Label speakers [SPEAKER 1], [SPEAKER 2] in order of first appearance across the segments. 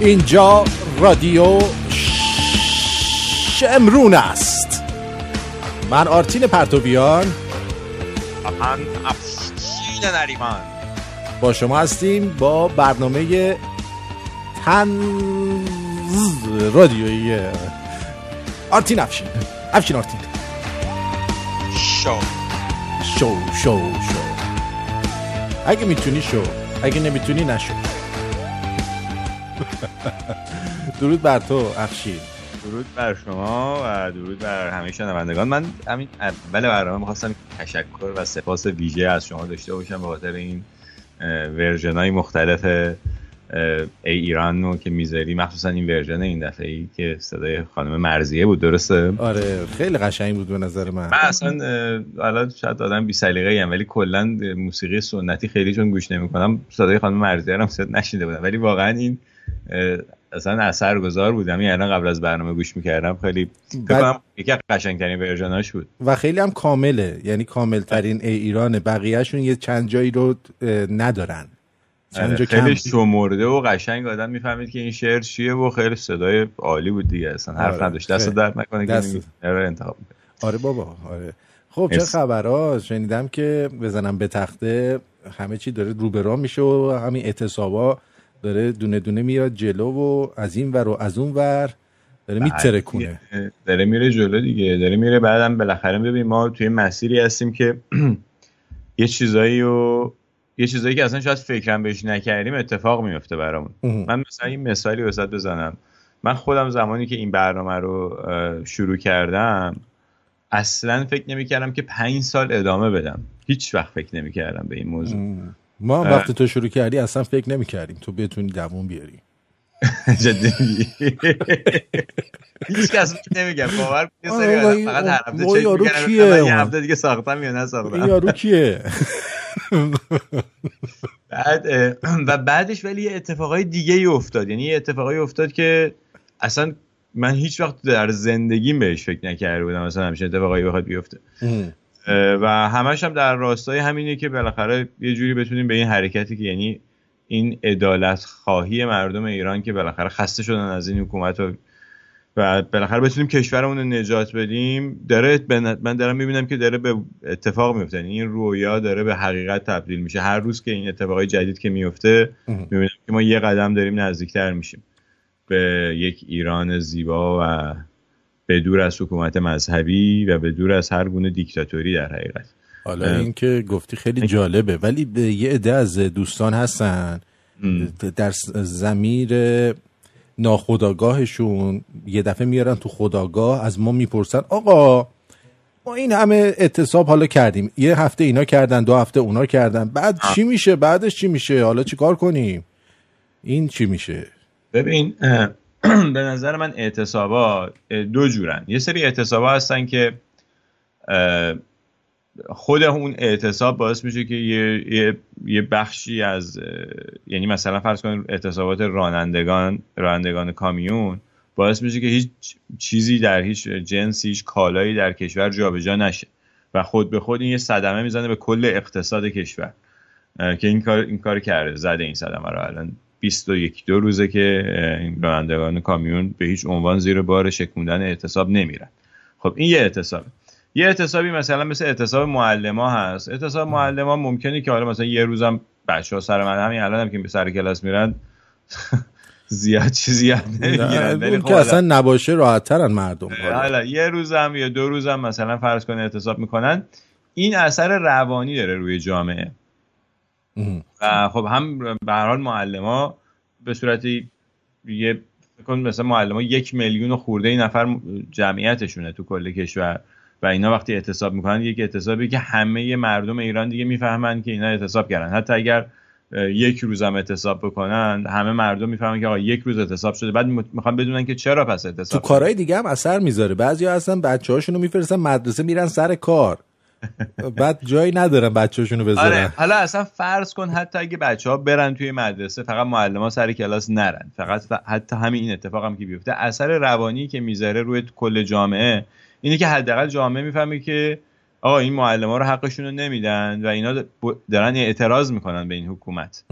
[SPEAKER 1] اینجا رادیو شمرون است. من آرتین پرتوبیان
[SPEAKER 2] من افشین نریمان.
[SPEAKER 1] با شما هستیم با برنامه تن رادیویی. آرتین افشین. افشین آرتین.
[SPEAKER 2] شو.
[SPEAKER 1] شو شو شو. اگه می‌تونی شو اگه نمی‌تونی نشو. درود بر تو افشین
[SPEAKER 2] درود بر شما و درود بر همه شنوندگان. من همین اول برنامه می‌خواستم تشکر و سپاس ویژه از شما داشته باشم به خاطر این version های مختلف ای ایران رو که می‌ذاری. مخصوصا این version این دفعه ای که صدای خانم مرضیه بود درسته؟
[SPEAKER 1] آره خیلی قشنگ بود به نظر من.
[SPEAKER 2] من اصلا حالا شاید آدم بی سلیقه ام ولی کلا موسیقی سنتی خیلی چون گوش نمی‌کنم. صدای خانم مرزیه رو صد نشیده بودم. ولی واقعا این اصلا اثرگذار بود همین الان قبل از برنامه گوش می‌کردم خیلی بد... یکی از قشنگترین ورژناش بود.
[SPEAKER 1] و خیلی هم کامله. یعنی کامل ترین ای ایرانه. بقیهشون یه چند جایی رو ندارن.
[SPEAKER 2] چند جا خیلی شمرده و قشنگ آدم می‌فهمید که این شعر چیه و خیلی صدای عالی بود دیگه. اصلا حرف
[SPEAKER 1] آره.
[SPEAKER 2] نداشت. دست درد نکنه
[SPEAKER 1] دست.
[SPEAKER 2] که انتخاب
[SPEAKER 1] آره بابا آره. خب چه خبرها؟ شنیدم که بزنم به تخته. همه چی داره روبرا میشه و همین اعتصابا داره دونه دونه میاد جلو و از این ور و از اون ور داره میترکونه.
[SPEAKER 2] داره میره جلو دیگه. داره میره بعدم بالاخره ببین ما توی مسیری هستیم که یه چیزایی و یه چیزایی که اصلا شاید فکرم بهش نکردیم اتفاق میفته برامون. من مثلا این مثالی وسط بزنم. من خودم زمانی که این برنامه رو شروع کردم اصلا فکر نمی‌کردم که پنج سال ادامه بدم. هیچ وقت فکر نمی‌کردم به این موضوع.
[SPEAKER 1] ما وقتی تو شروع کردی اصلا فکر نمی‌کردیم تو بتونی دووم بیاری.
[SPEAKER 2] جدی. هیچ کس نمیگم باور فقط هر هفته چک می‌کنم یه هفته دیگه ساختم یا نساختم
[SPEAKER 1] این یارو کیه؟
[SPEAKER 2] بعد و بعدش ولی یه اتفاقای دیگه ای افتاد. یعنی یه اتفاقایی افتاد که اصلا من هیچ وقت در زندگیم بهش فکر نکرده بودم. مثلا همیشه اتفاقایی بخواد بیفته. و همش هم در راستای همینه که بالاخره یه جوری بتونیم به این حرکتی که یعنی این عدالت خواهی مردم ایران که بالاخره خسته شدن از این حکومت و و بالاخره بتونیم کشورمون رو نجات بدیم داره من دارم می‌بینم که داره به اتفاق میفته یعنی این رویا داره به حقیقت تبدیل میشه. هر روز که این اتفاقای جدید که میفته می‌بینم که ما یه قدم داریم نزدیکتر میشیم. به یک ایران زیبا و به دور از حکومت مذهبی و به دور از هر گونه دیکتاتوری در حقیقت.
[SPEAKER 1] حالا این که گفتی خیلی جالبه ولی یه عده از دوستان هستن. در زمیر ناخداگاهشون یه دفعه میارن تو خداگاه از ما می‌پرسن آقا ما این همه اعتصاب حالا کردیم. یه هفته اینا کردن دو هفته اونا کردن. بعد چی میشه؟ بعدش چی میشه؟ حالا چی کار کنیم؟ این چی میشه؟
[SPEAKER 2] ببین به نظر من اعتصابا دو جورن. یه سری اعتصابا هستن که خود اون اعتصاب باعث میشه که یه, یه،, بخشی از یعنی مثلا فرض کنید اعتصابات رانندگان رانندگان کامیون باعث میشه که هیچ چیزی در هیچ جنسی هیچ کالایی در کشور جابجا نشه و خود به خود این یه صدمه می‌زنه به کل اقتصاد کشور. که این کار این کار کرده زده این صدمه رو الان. 21 دو روزه که این رانندگان کامیون به هیچ عنوان زیر بار شکوندن اعتصاب نمیرن. خب این یه اعتصابه یه اعتصابی مثلا مثل اعتصاب معلما هست. اعتصاب معلما ممکنه که حالا مثلا یه روزم بچه ها سر من همین الان هم که به سر کلاس میرن زیاد چیزی یاد نمی‌گیرن.
[SPEAKER 1] اون که اصلا نباشه راحت ترن مردم
[SPEAKER 2] حالا. یه روزم یا دو روزم مثلا فرض کنه اعتصاب می‌کنن. این اثر روانی داره روی جامعه. و خب هم به هر حال معلما به صورتی یه کن مثلا معلما یک میلیون خورده ای نفر جمعیتشونه تو کل کشور و اینا وقتی اعتصاب می‌کنن یک اعتصابی که همه مردم ایران دیگه می‌فهمن که اینا اعتصاب کردن. حتی اگر یک روز هم اعتصاب بکنن همه مردم می‌فهمن که آقا یک روز اعتصاب شده. بعد می‌خوان بدونن که چرا پس اعتصاب
[SPEAKER 1] تو کارهای دیگه هم اثر می‌ذاره. بعضیا اصلا بچه‌هاشونو میفرستن مدرسه میرن سر کار. بعد جایی ندارن بچه‌هاشونو بذارن.
[SPEAKER 2] آره حالا اصلا فرض کن حتی اگه بچه ها برن توی مدرسه فقط معلم سر کلاس نرن. فقط حتی همین این اتفاق هم که بیفته. اثر روانی که می‌ذاره روی کل جامعه اینه که حداقل جامعه می‌فهمه که آقا این معلم ها رو حقشون رو نمیدن و اینا دارن اعتراض می‌کنن به این حکومت.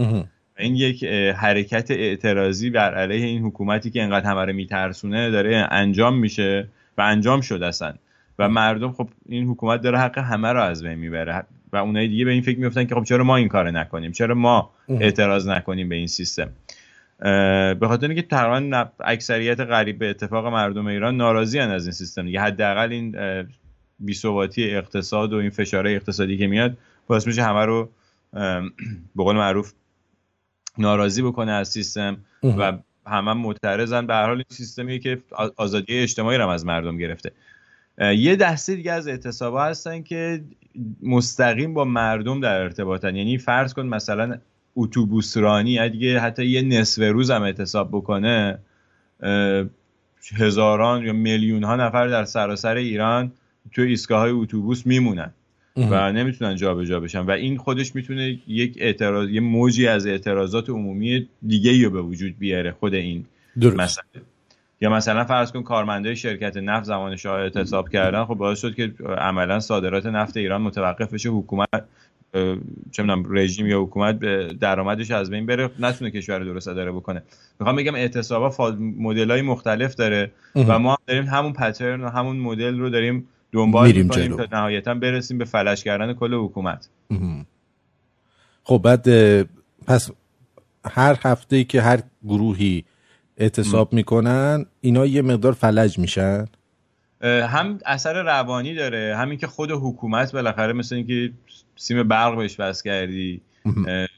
[SPEAKER 2] این یک حرکت اعتراضی بر علیه این حکومتی که انقدر همه رو میترسونه داره انجام میشه و انجام شد اصلا. و مردم خب این حکومت داره حق همه رو از بین می‌بره. و اونایی دیگه به این فکر میفتن که خب چرا ما این کار نکنیم؟ چرا ما اعتراض نکنیم به این سیستم؟ به خاطر اینکه تقریبا اکثریت قریب به اتفاق مردم ایران ناراضی از این سیستم دیگه. حداقل این بی‌ثباتی اقتصاد و این فشار اقتصادی که میاد باعث میشه همه رو به قول معروف ناراضی بکنه از سیستم و همه معترضن. به هر حال این سیستمی که آزادی اجتماعی رو از مردم گرفته. یه دسته دیگه از اعتصابا هستن که مستقیم با مردم در ارتباطن. یعنی فرض کن مثلا اتوبوس رانی اگه حتی یه نصف روز هم اعتصاب بکنه هزاران یا میلیون ها نفر در سراسر ایران تو ایستگاه های اتوبوس میمونن و نمی‌تونن جابجا جا بشن و این خودش می‌تونه یک اعتراض یه موجی از اعتراضات عمومی دیگه رو به وجود بیاره خود این
[SPEAKER 1] درست.
[SPEAKER 2] یا مثلا فرض کن کارمندای شرکت نفت زمان شاه اعتصاب کردن خب باعث شد که عملا صادرات نفت ایران متوقف بشه حکومت چه رژیم یا حکومت درآمدش از بین بره. نتونه کشور رو درست اداره بکنه. می‌خوام بگم اعتصابا مدل های مختلف داره و ما داریم همون پترن و همون مدل رو داریم دنبال می‌کنیم تا نهایتا برسیم به فلش کردن کل حکومت.
[SPEAKER 1] خب بعد پس هر هفته که هر گروهی اعتصاب می‌کنن اینا یه مقدار فلج میشن.
[SPEAKER 2] هم اثر روانی داره همین که خود حکومت بالاخره مثل اینکه سیم برق بهش بس کردی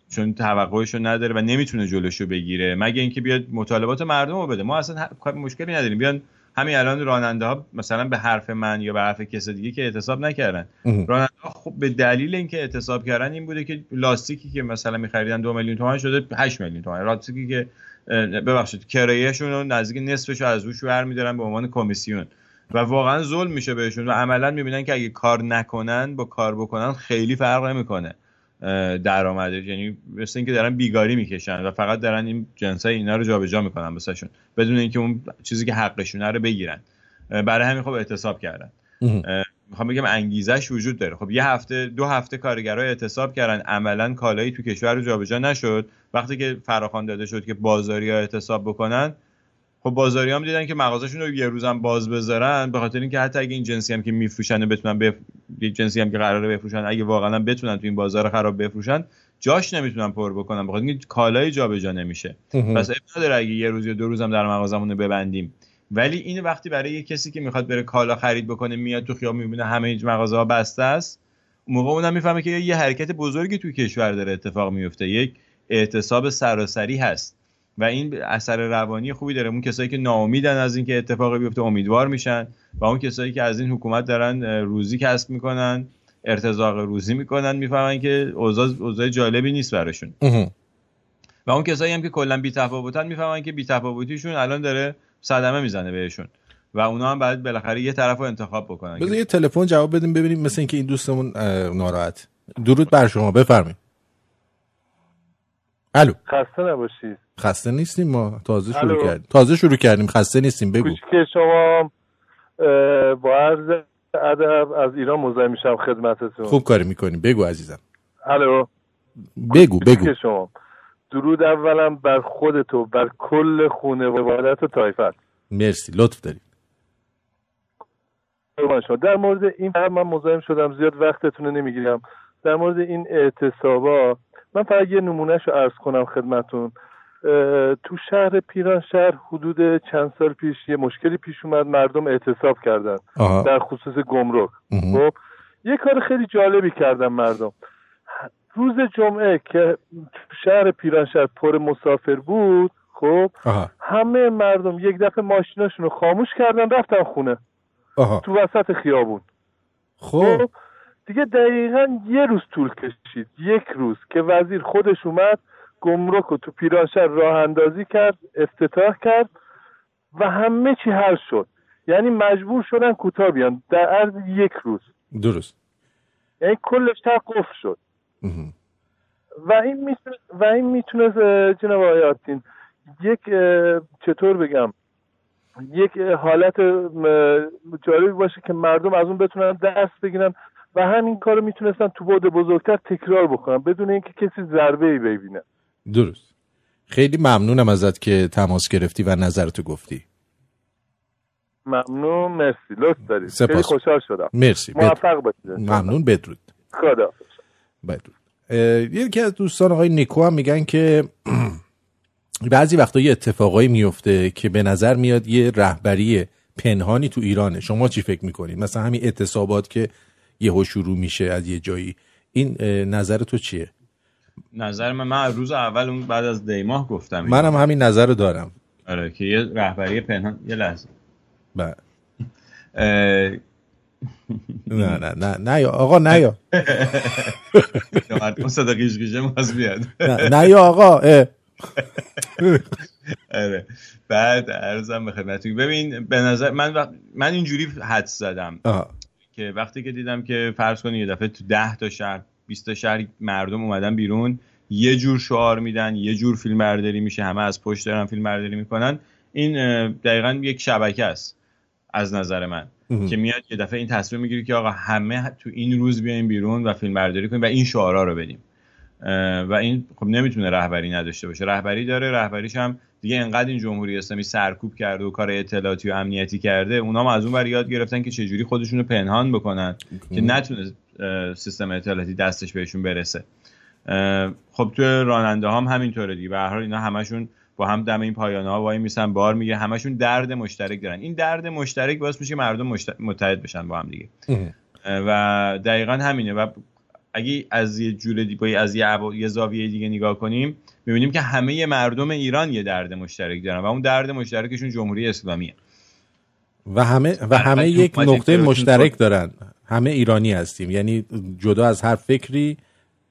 [SPEAKER 2] چون توقعش رو نداره و نمی‌تونه جلوشو بگیره. مگه اینکه بیاد مطالبات مردم رو بده. ما اصلا مشکلی نداریم. بیان همین الان راننده ها مثلا به حرف من یا به حرف کس دیگه که اعتصاب نکردن. راننده ها خب به دلیل اینکه اعتصاب کردن این بوده که لاستیکی که مثلا میخریدن دو میلیون تومان شده 8 میلیون تومان لاستیکی که ببخشید کرایهشون رو نزدیک نصفش رو از روش برمیدارن به عنوان کمیسیون. و واقعا ظلم میشه بهشون و عملا می‌بینن که اگه کار نکنن با کار بکنن خیلی فرق نمی‌کنه درآمدش. یعنی مثل اینکه دارن بیگاری می‌کشن و فقط دارن این جنسای اینا رو جابجا می‌کنن واسهشون بدون اینکه اون چیزی که حقشونه رو بگیرن. برای همین خب اعتصاب کردن. می‌خوام بگم انگیزش وجود داره. خب یه هفته دو هفته کارگرای اعتصاب کردن. عملا کالایی تو کشور رو جابجا نشد. وقتی که فراخوان داده شد که بازاری ها اعتصاب بکنن خب بازاری هم دیدن که مغازشون رو یه روزم باز بذارن به خاطر اینکه حتی اگه این جنسی هم که میفروشن بتونن بف... جنسی هم که قراره بفروشن اگه واقعا بتونن تو این بازار خراب بفروشن جاش نمی‌تونن پر بکنن. بخاطر اینکه کالای جابجا نمیشه. پس اب نداره اگه یه روز یا دو روزم در مغازمون ببندیم. ولی این وقتی برای یه کسی که می‌خواد بره کالا خرید بکنه میاد تو خیابون می‌بینه همه مغازه ها بسته است موقع اونم می‌فهمه که یه حرکت بزرگی توی کشور داره اتفاق میفته. یک اعتصاب سراسری هست. و این اثر روانی خوبی داره. اون کسایی که ناامیدن از اینکه اتفاقی بیفته امیدوار میشن. و اون کسایی که از این حکومت دارن روزی کسب می‌کنن ارتزاق روزی می‌کنن می‌فهمن که اوضاع اوضاع جالبی نیست براشون. و اون کسایی هم که کلا بی تفاوتن می‌فهمن که بی تفاوتیشون الان داره صدمه می‌زنه بهشون. و اونا هم بعد بالاخره یه طرف رو انتخاب بکنن.
[SPEAKER 1] بذار یه تلفن جواب بدیم ببینیم مثل اینکه این دوستمون ناراحت. درود بر شما. بفرمایید. الو.
[SPEAKER 3] خسته نباشید.
[SPEAKER 1] خسته نیستیم ما. تازه شروع کردیم. تازه شروع کردیم. خسته نیستیم. بگو.
[SPEAKER 3] که شما با عرض ادب از ایران مزاحم میشم خدمتتون.
[SPEAKER 1] خوب کاری می‌کنیم بگو عزیزم.
[SPEAKER 3] الو.
[SPEAKER 1] بگو بگو.
[SPEAKER 3] شما. درود اولم بر خودتو بر کل خانواده و طایفت.
[SPEAKER 1] مرسی. لطف داری
[SPEAKER 3] در مورد این من مزاحم شدم. زیاد وقتتون نمی‌گیرم. در مورد این اعتصابا من فقط یه نمونهش رو ارز کنم خدمتون. تو شهر پیران شهر حدود چند سال پیش یه مشکلی پیش اومد مردم اعتصاب کردن در خصوص گمرک. خب یه کار خیلی جالبی کردن مردم. روز جمعه که شهر پیران شهر پر مسافر بود خب همه مردم یک دفعه ماشیناشون رو خاموش کردن رفتن خونه. تو وسط خیابون.
[SPEAKER 1] خب, خب،
[SPEAKER 3] دیگه دقیقا یه روز طول کشید. یک روز که وزیر خودش اومد گمرک رو تو پیرانشهر راه اندازی کرد افتتاح کرد و همه چی حل شد. یعنی مجبور شدن کوتاه بیان. در عرض یک روز.
[SPEAKER 1] درست.
[SPEAKER 3] یعنی کلش تا قفل شد و این می‌تونه و این می‌تونه جناب آیاتین یک چطور بگم؟ یک حالت جالبی باشه که مردم از اون بتونن دست بگیرن. و همین کارو می‌تونستن تو بود بزرگتر تکرار بکنن بدون اینکه کسی ضربه ای ببینه.
[SPEAKER 1] درست. خیلی ممنونم ازت که تماس گرفتی و نظرتو گفتی.
[SPEAKER 3] ممنون مرسی. لطف دارید. خیلی خوشحال شدم.
[SPEAKER 1] مرسی.
[SPEAKER 3] موفق باشید.
[SPEAKER 1] ممنون. بدرود.
[SPEAKER 3] خدا
[SPEAKER 1] بدرود. یکی از دوستان آقای نیکو هم میگن که بعضی وقتا یه اتفاقایی میفته که به نظر میاد یه رهبری پنهانی تو ایرانه. شما چی فکر می‌کنید؟ مثلا همین اعتصابات که یهو شروع میشه از یه جایی. این نظر تو چیه؟
[SPEAKER 2] نظر من من روز اول اون بعد از دیماه گفتم
[SPEAKER 1] منم هم همین نظر رو دارم.
[SPEAKER 2] آره که یه رهبری پنهان یه لحظه.
[SPEAKER 1] بله. نه نه نه نه یا آقا نه یا.
[SPEAKER 2] مردم صدا گیش گیشه ماز بیاد.
[SPEAKER 1] نه یا آقا
[SPEAKER 2] آره. بعد عرضم به خدمتتون. ببین به نظر من من اینجوری حدس زدم. که وقتی که دیدم که فرض کنید یه دفعه تو 10 تا شهر 20 تا شهر مردم اومدن بیرون یه جور شعار میدن یه جور فیلم برداری میشه همه از پشت دارن فیلم برداری می‌کنن. این دقیقا یک شبکه است از نظر من که میاد یه دفعه این تصمیم می‌گیری که آقا همه تو این روز بیایم بیرون و فیلم برداری کنیم و این شعارا رو بدیم. و این خب نمی‌تونه رهبری نداشته باشه. رهبری داره رهبریش هم دیگه انقدر این جمهوری اسلامی سرکوب کرده و کار اطلاعاتی و امنیتی کرده اونا هم از اون ور یاد گرفتن که چجوری خودشونو پنهان بکنن که نتونه سیستم اطلاعاتی دستش بهشون برسه. خب تو راننده هم همینطوره دیگه. به هر حال اینا همشون با هم دم این پایانه ها وای میسن بار میگه همشون درد مشترک دارن. این درد مشترک باعث میشه مردم متحد بشن با هم دیگه. و دقیقا همینه. و اگه از یه جور دیگه از یه, یه زاویه دیگه نگاه کنیم می‌بینیم که همه مردم ایران یه درد مشترک دارن و اون درد مشترکشون جمهوری اسلامیه.
[SPEAKER 1] و همه و همه یک نقطه مشترک دارن. همه ایرانی هستیم. یعنی جدا از هر فکری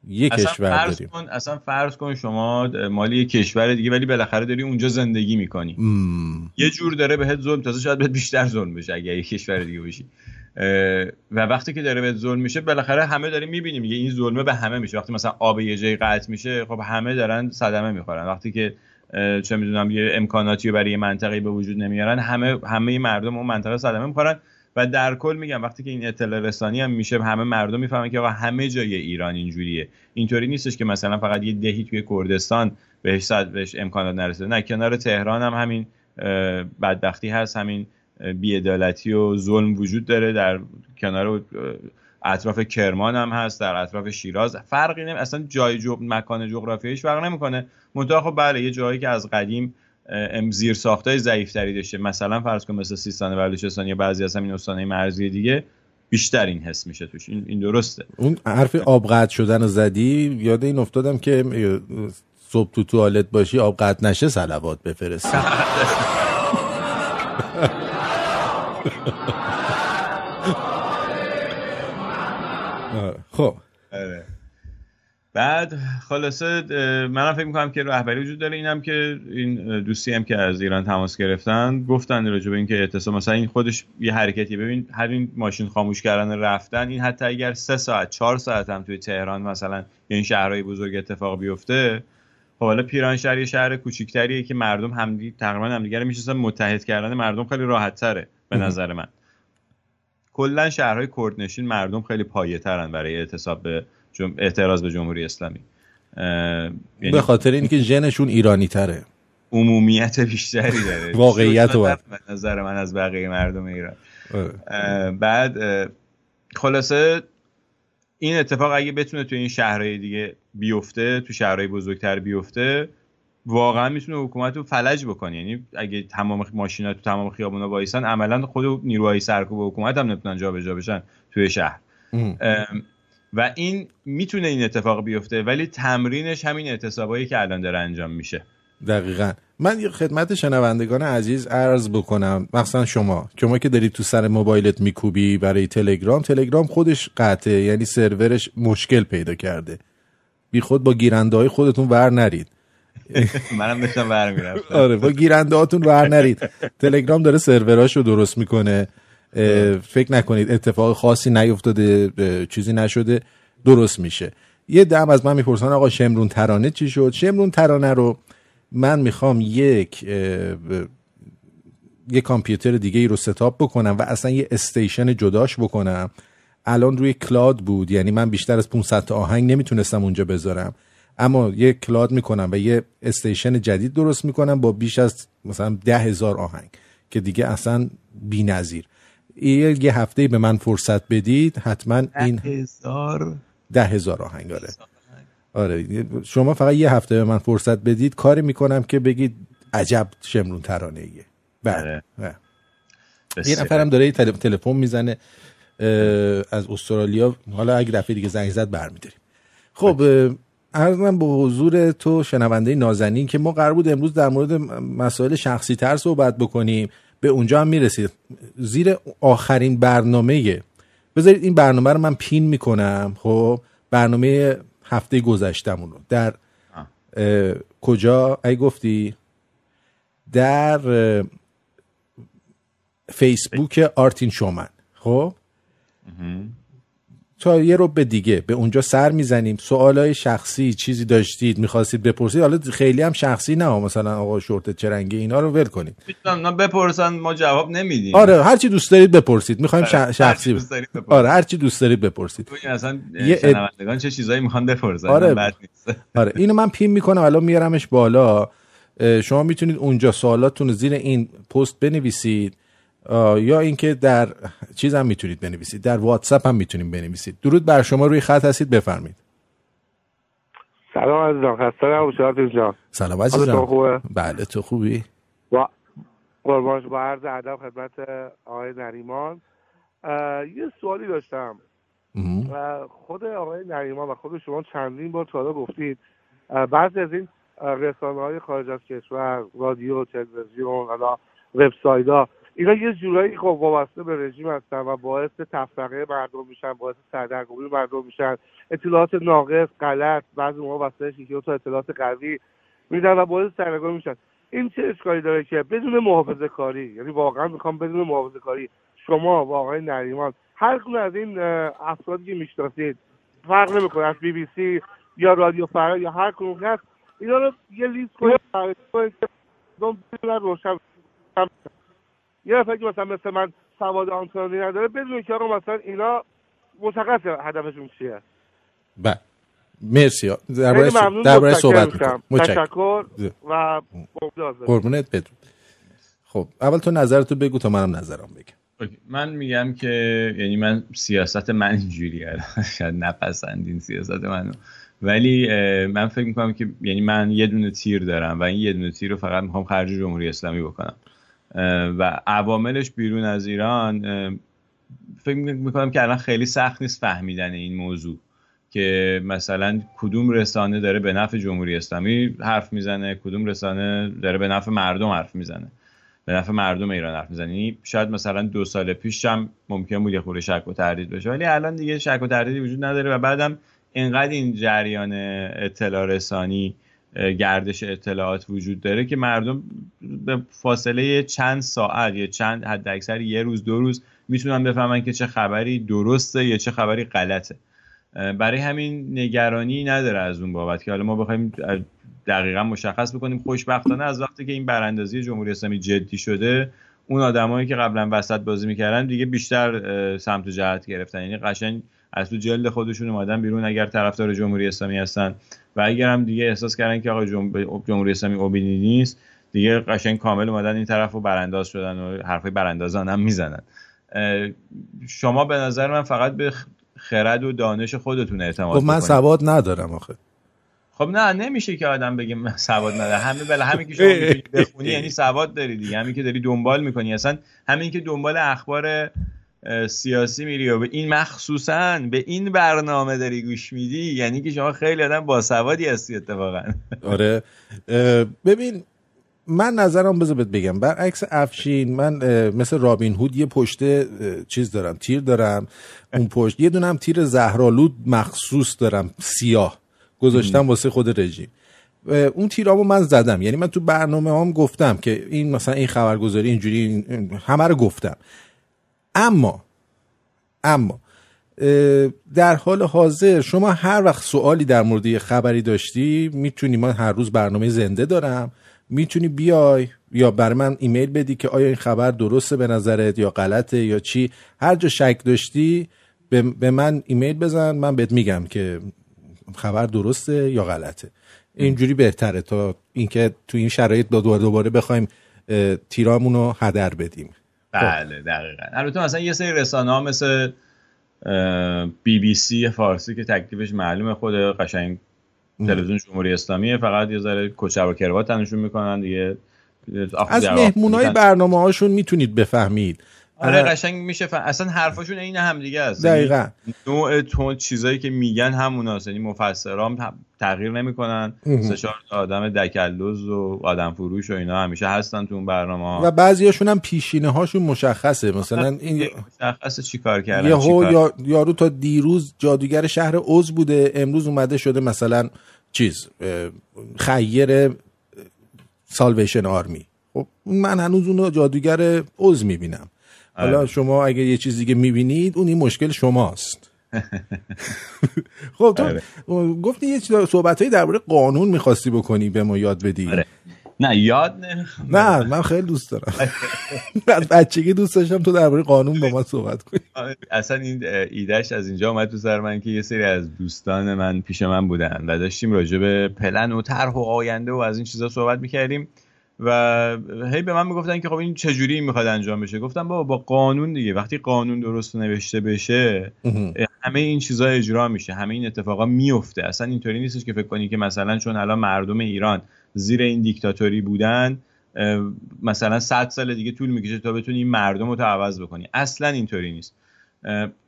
[SPEAKER 1] یه کشور فرض داریم.
[SPEAKER 2] کن، اصلا فرض کن شما مالی کشور دیگه ولی بالاخره داری اونجا زندگی می‌کنی. یه جور داره بهت ظلم تازه شاید بهت بیشتر ظلم بشه اگه یه کشور دیگه باشی. و وقتی که داره بهت ظلم میشه بالاخره همه داریم می‌بینیم یه این ظلمه به همه میشه. وقتی مثلا آب یه جایی قطع میشه خب همه دارن صدمه می‌خورن. وقتی که چه می‌دونم یه امکاناتی برای یه منطقه به وجود نمیارن همه همه مردم اون منطقه صدمه می‌خورن و در کل میگم وقتی که این اطلاع رسانی هم میشه همه مردم می‌فهمن که آقا همه جای ایران اینجوریه. اینطوری نیستش که مثلا فقط یه دهی توی کردستان بهش صد بهش امکانات نرسیده. نه کنار تهران هم همین بدبختی هست همین بیعدالتی و ظلم وجود داره در کنار اطراف کرمان هم هست در اطراف شیراز. فرقی نمی اصلا جای جو... مکان جغرافیایش فرق نمی‌کنه. منتها خب بله یه جایی که از قدیم زیر ساختای ضعیفتری داشته. مثلا فرض کن مثل سیستان و بلوچستان یا بعضی از همین استانهای مرزی دیگه بیشتر این حس میشه توش. این, این درسته.
[SPEAKER 1] اون حرف آب قطع شدن رو زدی؟ یاد این افتادم که صبح تو توالت باشی آب قطع نشه صلوات بفرستی خب.
[SPEAKER 2] آره. بعد خلاصه منم فکر می‌کنم که رهبری وجود داره. اینم که این دوستی هم که از ایران تماس گرفتن گفتن راجع به اینکه اعتصام مثلا این خودش یه حرکتی ببین هر این ماشین خاموش کردن رفتن این حتی اگر سه ساعت چهار ساعت هم توی تهران مثلا این شهرهای بزرگ اتفاق بیفته خب حالا پیران شهر یه شهر کوچیک‌تریه که مردم همدی تقریبا همدیگه رو می‌شناسن. متحد کردن مردم خیلی راحت تره به نظر من. کلا شهرهای کردنشین مردم خیلی پایه ترن برای اعتصاب به جم... اعتراض به جمهوری اسلامی.
[SPEAKER 1] یعنی به خاطر اینکه ژنشون ایرانی تره.
[SPEAKER 2] عمومیت بیشتری داره.
[SPEAKER 1] واقعیت و
[SPEAKER 2] به نظر من از بقیه مردم ایران. بعد خلاصه این اتفاق اگه بتونه تو این شهرهای دیگه بیفته تو شهرهای بزرگتر بیفته واقعا می‌تونه حکومت رو فلج بکنه. یعنی اگه تمام ماشینا تو تمام خیابونا وایسن عملا خود نیروهای سرکوب حکومت هم نتونن جابجا بشن توی شهر. و این می‌تونه این اتفاق بیفته ولی تمرینش همین اعتصابایی که الان داره انجام میشه.
[SPEAKER 1] دقیقا. من یه خدمت شنوندگان عزیز عرض بکنم مثلا شما. شما که داری تو سر موبایلت میکوبی برای تلگرام تلگرام خودش قطعه یعنی سرورش مشکل پیدا کرده. بی خود با گیرنده های خودتون ور نرید.
[SPEAKER 2] منم داشتم ور
[SPEAKER 1] آره با گیرنده هاتون ور نرید. تلگرام داره سروراشو درست می‌کنه. فکر نکنید اتفاق خاصی نیفتاده چیزی نشده درست میشه. یه دم از من می‌پرسن آقا شمرون ترانه چی شد؟ شمرون ترانه رو من می‌خوام یک یه کامپیوتر دیگه ای رو setup بکنم و اصلا یه station جداش بکنم. الان روی cloud بود یعنی من بیشتر از 500 تا آهنگ نمی‌تونستم اونجا بذارم. اما یه cloud می‌کنم و یه station جدید درست می‌کنم با بیش از مثلا ده هزار آهنگ که دیگه اصلا بی نظیر یه هفته به من فرصت بدید حتما این
[SPEAKER 2] هزار؟
[SPEAKER 1] ده هزار آهنگ آره. آره. شما فقط یه هفته به من فرصت بدید. کاری می‌کنم که بگید عجب شمرون ترانه ایه بله, بله. یه نفرم داره تلفن می‌زنه از استرالیا. حالا اگه دفعه دیگه زنگ زد برمیداریم. خب ارزم به حضور تو شنونده نازنین که ما قرار بود امروز در مورد مسائل شخصی تر صحبت بکنیم. به اونجا هم می‌رسید. زیر آخرین برنامه بذارید این برنامه رو من پین می‌کنم. خب برنامه هفته گذشتمون رو. در کجا؟ ای گفتی؟ در فیسبوک آرتین شومن. خب؟ تا یه رو به دیگه به اونجا سر می‌زنیم. سوالای شخصی چیزی داشتید می‌خواستید بپرسید. حالا خیلی هم شخصی نه مثلا آقا شورت چرنگی اینا رو ول کنید
[SPEAKER 2] نه بپرسن ما جواب نمیدیم.
[SPEAKER 1] آره هر چی دوست دارید بپرسید. می‌خوایم آره. شخصی ب... آره هر چی دوست دارید بپرسید.
[SPEAKER 2] اصلا یه شنوندگان چه چیزایی می‌خوان بپرسن.
[SPEAKER 1] آره. آره اینو من پین می‌کنم الان میارمش بالا. شما می‌تونید اونجا سوالاتتون زیر این پست بنویسید. یا اینکه در چیز هم می‌تونید بنویسید در واتساپ هم می‌تونید بنویسید. درود بر شما روی خط هستید بفرمایید.
[SPEAKER 4] سلام عزیزم خسته نباشید جان.
[SPEAKER 1] سلام عزیزم. خوبه؟ بله تو خوبی؟
[SPEAKER 4] با قربانش با عرض ادب خدمت آقای نریمان. یه سوالی داشتم. خود آقای نریمان و خود شما چندین بار تا گفتید. بعضی از این رسانه های خارج از کشور رادیو تلویزیون حالا وبسایت ها اینا یه جورایی خب وابسته به رژیم هستن و باعث تفرقه مردم میشن باعث سردرگمی مردم میشن. اطلاعات ناقص غلط بعضی موقع وسطش یکی تا اطلاعات قوی میدن و باعث سردرگمی میشن. این چه اشکالی داره که بدون محافظه کاری یعنی واقعا می‌خوام بدون محافظه کاری شما با آقای نریمان هر کدوم از این افرادی که می‌شناسید فرق نمی‌کنه از بی بی سی یا رادیو فرا یا هر کدوم هست اینا رو یه لیست کنید روشن یه نفر که مثلا مثل من سواد آنتونی نداره بدون که آقا مثلا اینا مشخص هدفشون چیه؟
[SPEAKER 1] بله. مرسی. درباره درباره صحبت
[SPEAKER 4] تشکر و
[SPEAKER 1] قربونت بدون خب اول تو نظرتو بگو تا منم نظرم بگم.
[SPEAKER 2] من میگم که یعنی من سیاست من اینجوریه. شاید نپسندین سیاست منو. ولی من فکر می‌کنم که یعنی من یه دونه تیر دارم و این یه دونه تیر رو فقط می‌خوام خرج جمهوری اسلامی بکنم. و عواملش بیرون از ایران فکر می‌کنم که الان خیلی سخت نیست فهمیدن این موضوع که مثلا کدوم رسانه داره به نفع جمهوری اسلامی حرف می‌زنه کدوم رسانه داره به نفع مردم حرف می‌زنه به نفع مردم ایران حرف می‌زنه. یعنی شاید مثلا دو سال پیش هم ممکن بود یه خورده شک و تردید بشه ولی الان دیگه شک و تردیدی وجود نداره و بعدم اینقدر این جریان اطلاع رسانی گردش اطلاعات وجود داره که مردم به فاصله چند ساعت یا چند حد اکثر یه روز دو روز می‌تونن بفهمن که چه خبری درسته یا چه خبری غلطه. برای همین نگرانی نداره از اون بابت که حالا ما بخوایم دقیقا مشخص بکنیم. خوشبختانه از وقتی که این براندازی جمهوری اسلامی جدی شده اون آدمایی که قبلا وسط بازی می‌کردن دیگه بیشتر سمت و جهت گرفتن. یعنی قشنگ از تو جلد خودشون اومدن بیرون. اگر طرفدار جمهوری اسلامی هستن و اگر هم دیگه احساس کردن که آقا جمهوری اسلامی اوبیدی نیست دیگه قشنگ کامل اومدن این طرف رو برانداز شدن و حرفای براندازان هم می‌زنن. شما به نظر من فقط به خرد و دانش خودتون اعتماد
[SPEAKER 1] خب من سواد ندارم آخه.
[SPEAKER 2] خب نه نمیشه که آدم بگه سواد نداره همه بله همین که شما بخونی یعنی سواد داری دیگه. همین که داری دنبال می‌کنی. اصلا همین که دنبال اخبار سیاسی میری و به این مخصوصا به این برنامه داری گوش میدی یعنی که شما خیلی آدم باسوادی هستی اتفاقا.
[SPEAKER 1] آره. ببین من نظرم بذار بهت بگم. برعکس افشین من مثل رابین هود یه پشت چیز دارم تیر دارم. اون پشت یه دونم تیر زهرالود مخصوص دارم سیاه. گذاشتم واسه خود رژیم. اون تیرامو من زدم. یعنی من تو برنامه هم گفتم که این مثلا این خبرگزاری اینجوری همه رو گفتم. اما اما در حال حاضر شما هر وقت سوالی در مورد یه خبری داشتی می‌تونی من هر روز برنامه زنده دارم می‌تونی بیای یا بر من ایمیل بدی که آیا این خبر درسته به نظرت یا غلطه یا چی؟ هر جا شک داشتی به من ایمیل بزن من بهت میگم که خبر درسته یا غلطه. اینجوری بهتره تا اینکه تو این شرایط دوباره دوباره بخوایم تیرامون رو هدر بدیم.
[SPEAKER 2] بله دقیقا. البته مثلا یه سری رسانه ها مثل بی بی سی فارسی که تکلیفش معلومه خود قشنگ تلویزیون جمهوری اسلامی فقط یه ذره کچه و کروات تنشون می‌کنن دیگه.
[SPEAKER 1] از مهمونای برنامه هاشون می‌تونید بفهمید.
[SPEAKER 2] آره. قشنگ میشه. فهم. اصلا حرفاشون این هم دیگه است
[SPEAKER 1] دقیقا. یعنی
[SPEAKER 2] نوع تون چیزایی که میگن هموناست. یعنی مفسرام تغییر نمی‌کنن. سه چهار آدم دکلوز و آدم فروش و اینا همیشه هستن تو اون برنامه.
[SPEAKER 1] و بعضیاشون هم پیشینه هاشون مشخصه. مثلا
[SPEAKER 2] این مشخصه چیکار کردن
[SPEAKER 1] یهو یا... یارو تا دیروز جادوگر شهر اوز بوده. امروز اومده شده مثلا چیز خیر سالویشن آرمی خب من هنوز اونو جادوگر اوز می‌بینم. حالا آره. شما اگه یه چیزی که می‌بینید اون این مشکل شماست خب تو آره. گفتی یه صحبت هایی درباره قانون می‌خواستی بکنی به ما یاد بدی
[SPEAKER 2] آره. نه یاد
[SPEAKER 1] نه من خیلی دوست دارم از بچگی دوست داشتم تو درباره قانون با ما صحبت کنی
[SPEAKER 2] اصلا این ایدهش از اینجا اومد تو سر من که یه سری از دوستان من پیش من بودن و داشتیم راجع به پلن و طرح و آینده و از این چیزا صحبت می‌کردیم و هی به من می‌گفتن که خب این چجوری می‌خواد انجام بشه؟ گفتم بابا با قانون دیگه. وقتی قانون درست نوشته بشه همه این چیزا اجرا میشه. همه این اتفاقا میفته اصلا اینطوری نیستش که فکر کنی که مثلا چون الان مردم ایران زیر این دیکتاتوری بودن مثلا 100 سال دیگه طول می‌کشه تا بتونی این مردم رو تو عوض بکنی. اصلا اینطوری نیست.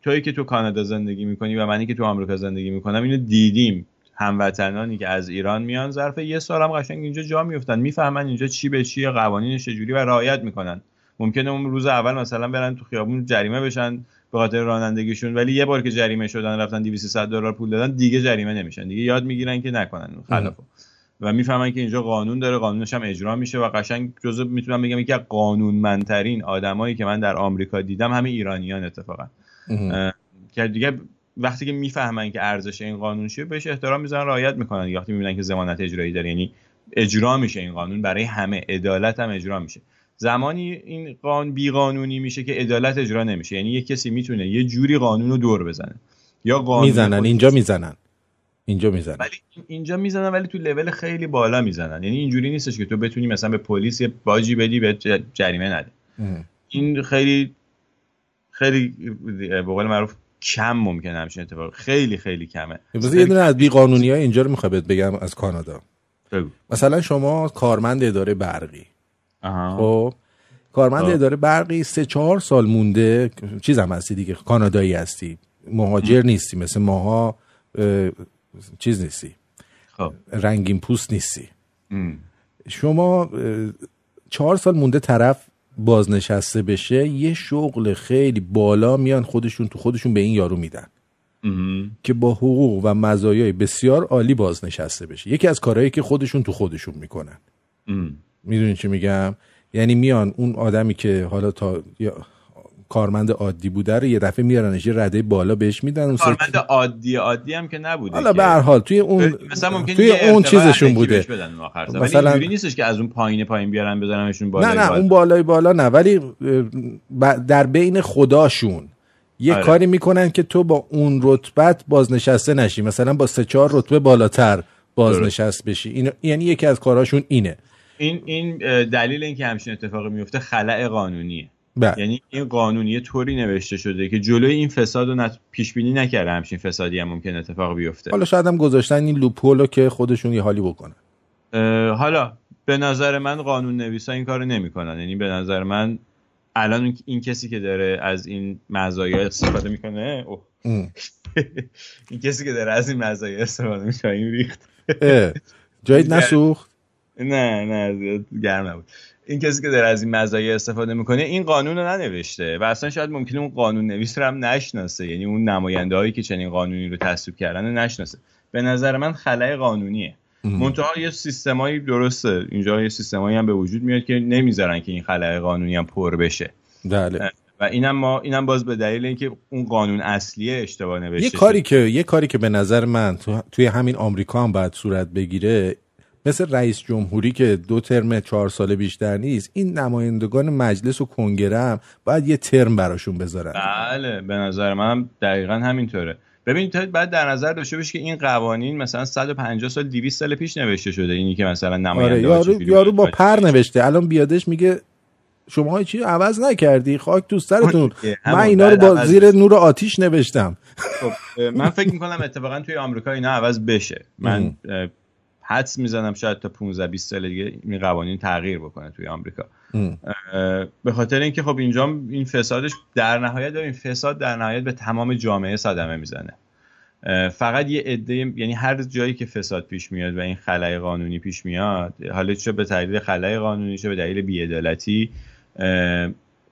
[SPEAKER 2] تویی که تو کانادا زندگی می‌کنی و منی که تو آمریکا زندگی می‌کنم اینو دیدیم. هموطنانی که از ایران میان ظرف یه سال هم قشنگ اینجا جا میفتن می‌فهمن اینجا چی به چی قوانینش چجوری و رعایت می‌کنن. ممکنه اون روز اول مثلا برن تو خیابون جریمه بشن به خاطر رانندگیشون ولی یه بار که جریمه شدن رفتن 200 دلار پول دادن دیگه جریمه نمیشن. دیگه یاد می‌گیرن که نکنن. خلافو و می‌فهمن که اینجا قانون داره قانونش هم اجرا میشه و قشنگ جزء می‌تونم بگم یکی از قانونمندترین آدمایی که من در آمریکا دیدم همه ایرانیان اتفاقا. که دیگه وقتی که می‌فهمن که ارزش این قانون چیه بهش احترام می‌ذارن رعایت می‌کنن وقتی می‌بینن که ضمانت اجرایی داره یعنی اجرا میشه این قانون برای همه. عدالت هم اجرا میشه. زمانی این قانون بی قانونی میشه که عدالت اجرا نمیشه. یعنی یه کسی می‌تونه یه جوری قانون رو دور بزنه. یا قانون
[SPEAKER 1] می‌زنن. اینجا می‌زنن. اینجا می‌زنن.
[SPEAKER 2] ولی اینجا می‌زنن ولی تو لول خیلی بالا می‌زنن. یعنی اینجوری نیستش که تو بتونی مثلا به پلیس یه باجی بدی به جریمه نده. این خیلی خیلی به قول معروف کم ممکنه همچین اتفاق خیلی خیلی کمه.
[SPEAKER 1] یه دونه از بی قانونی های اینجا رو می‌خوام بگم از کانادا. بگو. مثلا شما کارمند اداره برقی. خب کارمند آه. اداره برقی سه چهار سال مونده. چیز هم هستی دیگه کانادایی هستی. مهاجر نیستی مثل ماها چیز نیستی. خب. رنگین پوست نیستی. شما چهار سال مونده طرف بازنشسته بشه یه شغل خیلی بالا میان خودشون تو خودشون به این یارو میدن. که با حقوق و مزایای بسیار عالی بازنشسته بشه. یکی از کارهایی که خودشون تو خودشون می‌کنن. می‌دونی چی میگم؟ یعنی میان اون آدمی که حالا تا کارمند عادی بوده رو یه دفعه میارنش یه رده بالا بهش میدن
[SPEAKER 2] کارمند عادی عادی هم که نبوده
[SPEAKER 1] حالا به هر حال توی اون مثلا توی اون چیزشون بوده.
[SPEAKER 2] مثلا اینجوری نیستش که از اون پایین پایین بیارن بذارنشون بالا
[SPEAKER 1] نه نه اون بالای بالا نه ولی در بین خداشون یه آره. کاری می‌کنن که تو با اون رتبت بازنشسته نشی. مثلا با سه چهار رتبه بالاتر بازنشست بشی. این یعنی یکی از کاراشون اینه.
[SPEAKER 2] این این دلیل اینکه همچین اتفاقی میفته خلع قانونیه.
[SPEAKER 1] بله.
[SPEAKER 2] یعنی این قانون یه طوری نوشته شده که جلوی این فساد رو پیش بینی نکرده همچین فسادی هم ممکن اتفاق بیفته.
[SPEAKER 1] حالا شاید هم گذاشتن این لوپولو که خودشون یه حالی بکنن.
[SPEAKER 2] حالا به نظر من قانون نویسا این کارو نمی‌کنن. یعنی به نظر من الان این کسی که داره از این مزایا استفاده می‌کنه این کسی که داره از این مزایا استفاده می‌کنه این ریخت.
[SPEAKER 1] جایید نسوخت
[SPEAKER 2] نه نه گرم نبود. این کسی که داره از این مزایای استفاده می‌کنه این قانون رو ننوشته و اصلا شاید ممکنه اون قانون نویس رو هم نشناسه. یعنی اون نماینده هایی که چنین قانونی رو تصویب کردن رو نشناسه. به نظر من خلای قانونیه. منتها یه سیستمایی درسته. اینجا یه سیستمایی هم به وجود میاد که نمی‌ذارن که این خلای قانونی هم پر بشه.
[SPEAKER 1] بله.
[SPEAKER 2] و اینم ما اینم باز به دلیل اینکه اون قانون اصلیه اشتباه نوشته
[SPEAKER 1] یه کاری که یه کاری که به نظر من تو... توی همین آمریکا هم باید صورت بگیره مثل رئیس جمهوری که دو ترم چهار ساله بیشتر نیست این نمایندگان مجلس و کنگره هم باید یه ترم براشون بذارن.
[SPEAKER 2] بله به نظر من دقیقا همینطوره. ببین تو بعد در نظر داشته باشی که این قوانین مثلا 150 سال 200 سال پیش نوشته شده اینی که مثلا نماینده
[SPEAKER 1] آره یارو, یارو با پر نوشته. الان بیادش میگه شما چی عوض نکردی؟ خاک تو سرتون. من اینا رو با زیر نور آتیش نوشتم.
[SPEAKER 2] خب من فکر می‌کنم اتفاقا توی آمریکا اینا عوض بشه. من حدس می‌زنم شاید تا 15 20 سال دیگه این قوانین تغییر بکنه توی آمریکا. به خاطر اینکه خب اینجا این فسادش در نهایت این فساد در نهایت به تمام جامعه صدمه می‌زنه. فقط یه عده یعنی هر جایی که فساد پیش میاد و این خلای قانونی پیش میاد حالا چه به دلیل خلای قانونی چه به دلیل بیعدالتی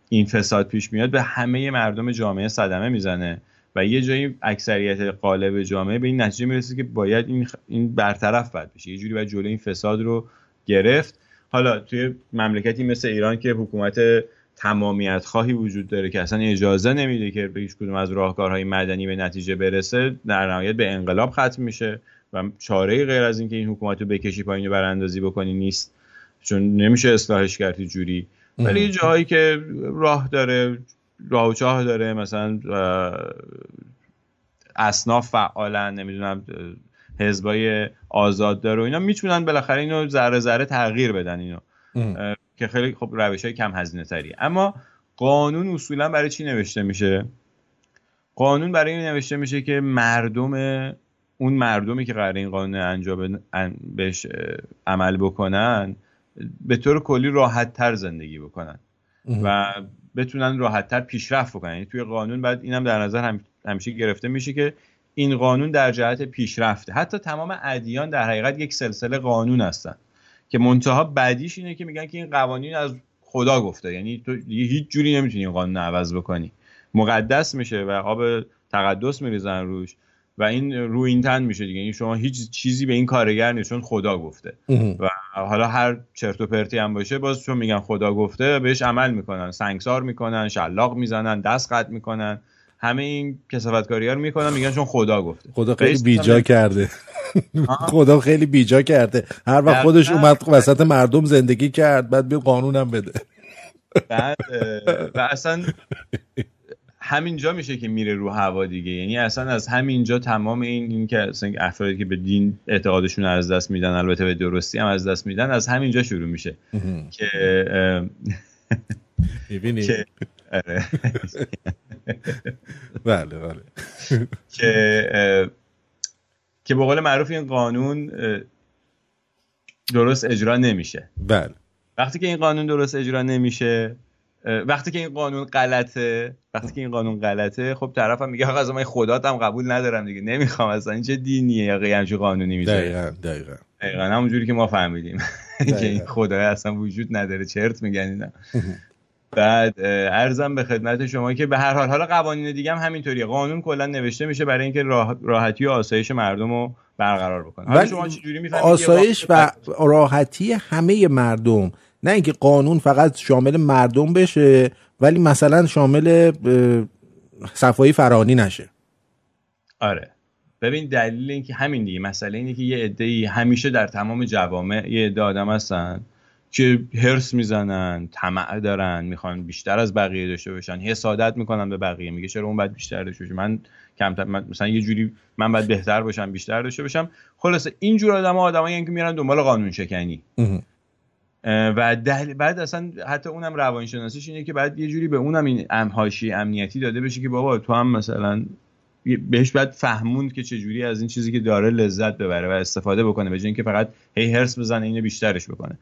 [SPEAKER 2] این فساد پیش میاد به همه مردم جامعه صدمه می‌زنه. و یه جایی اکثریت قالب جامعه به این نتیجه می‌رسه که باید این, این برطرف باید بشه. یه جوری باید جلوی این فساد رو گرفت. حالا توی مملکتی مثل ایران که حکومت تمامیت خواهی وجود داره که اصلا اجازه نمیده که به هیچ کدوم از راهکارهای مدنی به نتیجه برسه در نهایت به انقلاب ختم میشه و چاره غیر از اینکه این حکومت رو بکشی پایین و براندازی بکنی نیست. چون نمیشه اصلاحش کرد جوری. ولی جاهایی که راه داره راه و چاه داره مثلا اصناف فعالن نمی‌دونم حزبای آزاد داره و اینا می‌تونن بالاخره اینو ذره ذره تغییر بدن اینو. که خیلی خب روش های کم هزینه تریه اما قانون اصولا برای چی نوشته میشه؟ قانون برای این نوشته میشه که مردم اون مردمی که قرار این قانون انجام بهش عمل بکنن به طور کلی راحت تر زندگی بکنن. و بتونن راحت تر پیشرفت بکنن. یعنی توی قانون بعد اینم در نظر هم همیشه گرفته میشه که این قانون در جهت پیشرفته. حتی تمام ادیان در حقیقت یک سلسله قانون هستن که منتها بعدیش اینه که میگن که این قوانین از خدا گفته. یعنی تو هیچ جوری نمی‌تونی این قانون عوض بکنی. مقدس میشه و آب تقدس میریزن روش. و این رو این تن میشه دیگه. این شما هیچ چیزی به این کارگر نیست چون خدا گفته. و حالا هر چرت و پرتی هم باشه باز چون میگن خدا گفته بهش عمل می‌کنن. سنگسار می‌کنن شلاق می‌زنن دست قطع می‌کنن. همه این کسافتکاری ها رو می‌کنن میگن چون خدا گفته.
[SPEAKER 1] خدا خیلی بیجا کرده. خدا خیلی بیجا کرده. هر وقت خودش اومد وسط مردم زندگی کرد بعد بیا قانونم بده.
[SPEAKER 2] بعد و اصلا همینجا میشه که میره رو هوا دیگه. یعنی اصلا از همینجا تمام این این که اصلا افرادی که به دین اعتقادشون از دست میدن البته به درستی هم از دست میدن از همینجا شروع میشه. که
[SPEAKER 1] می‌بینی؟ آره. بله بله.
[SPEAKER 2] که که به قول معروف این قانون درست اجرا نمیشه.
[SPEAKER 1] بله.
[SPEAKER 2] وقتی که این قانون درست اجرا نمیشه وقتی که این قانون غلطه وقتی که این قانون غلطه خب طرفم میگه آقا از من خداتم قبول ندارم دیگه. نمی‌خوام اصلا این چه دینیه؟ یا همچین قانونی می‌ذاره.
[SPEAKER 1] دقیقاً دقیقاً.
[SPEAKER 2] دقیقاً همونجوری که ما فهمیدیم. که این خدای اصلا وجود نداره. چرت میگن اینا. بعد ارزم به خدمت شما که به هر حال حالا قوانین دیگه هم همینطوریه. قانون کلا نوشته میشه برای اینکه راحتی و آسایش مردم رو برقرار بکنه. حالا شما چجوری
[SPEAKER 1] آسایش و راحتی همه مردم. نه اینکه قانون فقط شامل مردم بشه ولی مثلا شامل صفایی فرانی نشه.
[SPEAKER 2] آره. ببین دلیل اینکه همین دیگه مسئله اینه که یه عده همیشه در تمام جوامع یه عده آدم هستن که هرس می‌زنن طمع دارن می‌خوان بیشتر از بقیه داشته باشن حسادت می‌کنن به بقیه. میگه چرا اون باید بیشتر داشته باشه؟ من کمتر مثلا یه جوری من باید بهتر باشم بیشتر داشته باشم. خلاصه این جور آدم آدمایی که میرن دنبال قانون شکنی و بعد اصلا حتی اونم روانشناسیش اینه که بعد یه جوری به اونم این امهاشی امنیتی داده بشه که بابا تو هم مثلا بهش باید فهموند که چجوری از این چیزی که داره لذت ببره و استفاده بکنه به اینکه فقط هی هرس بزنه اینو بیشترش بکنه.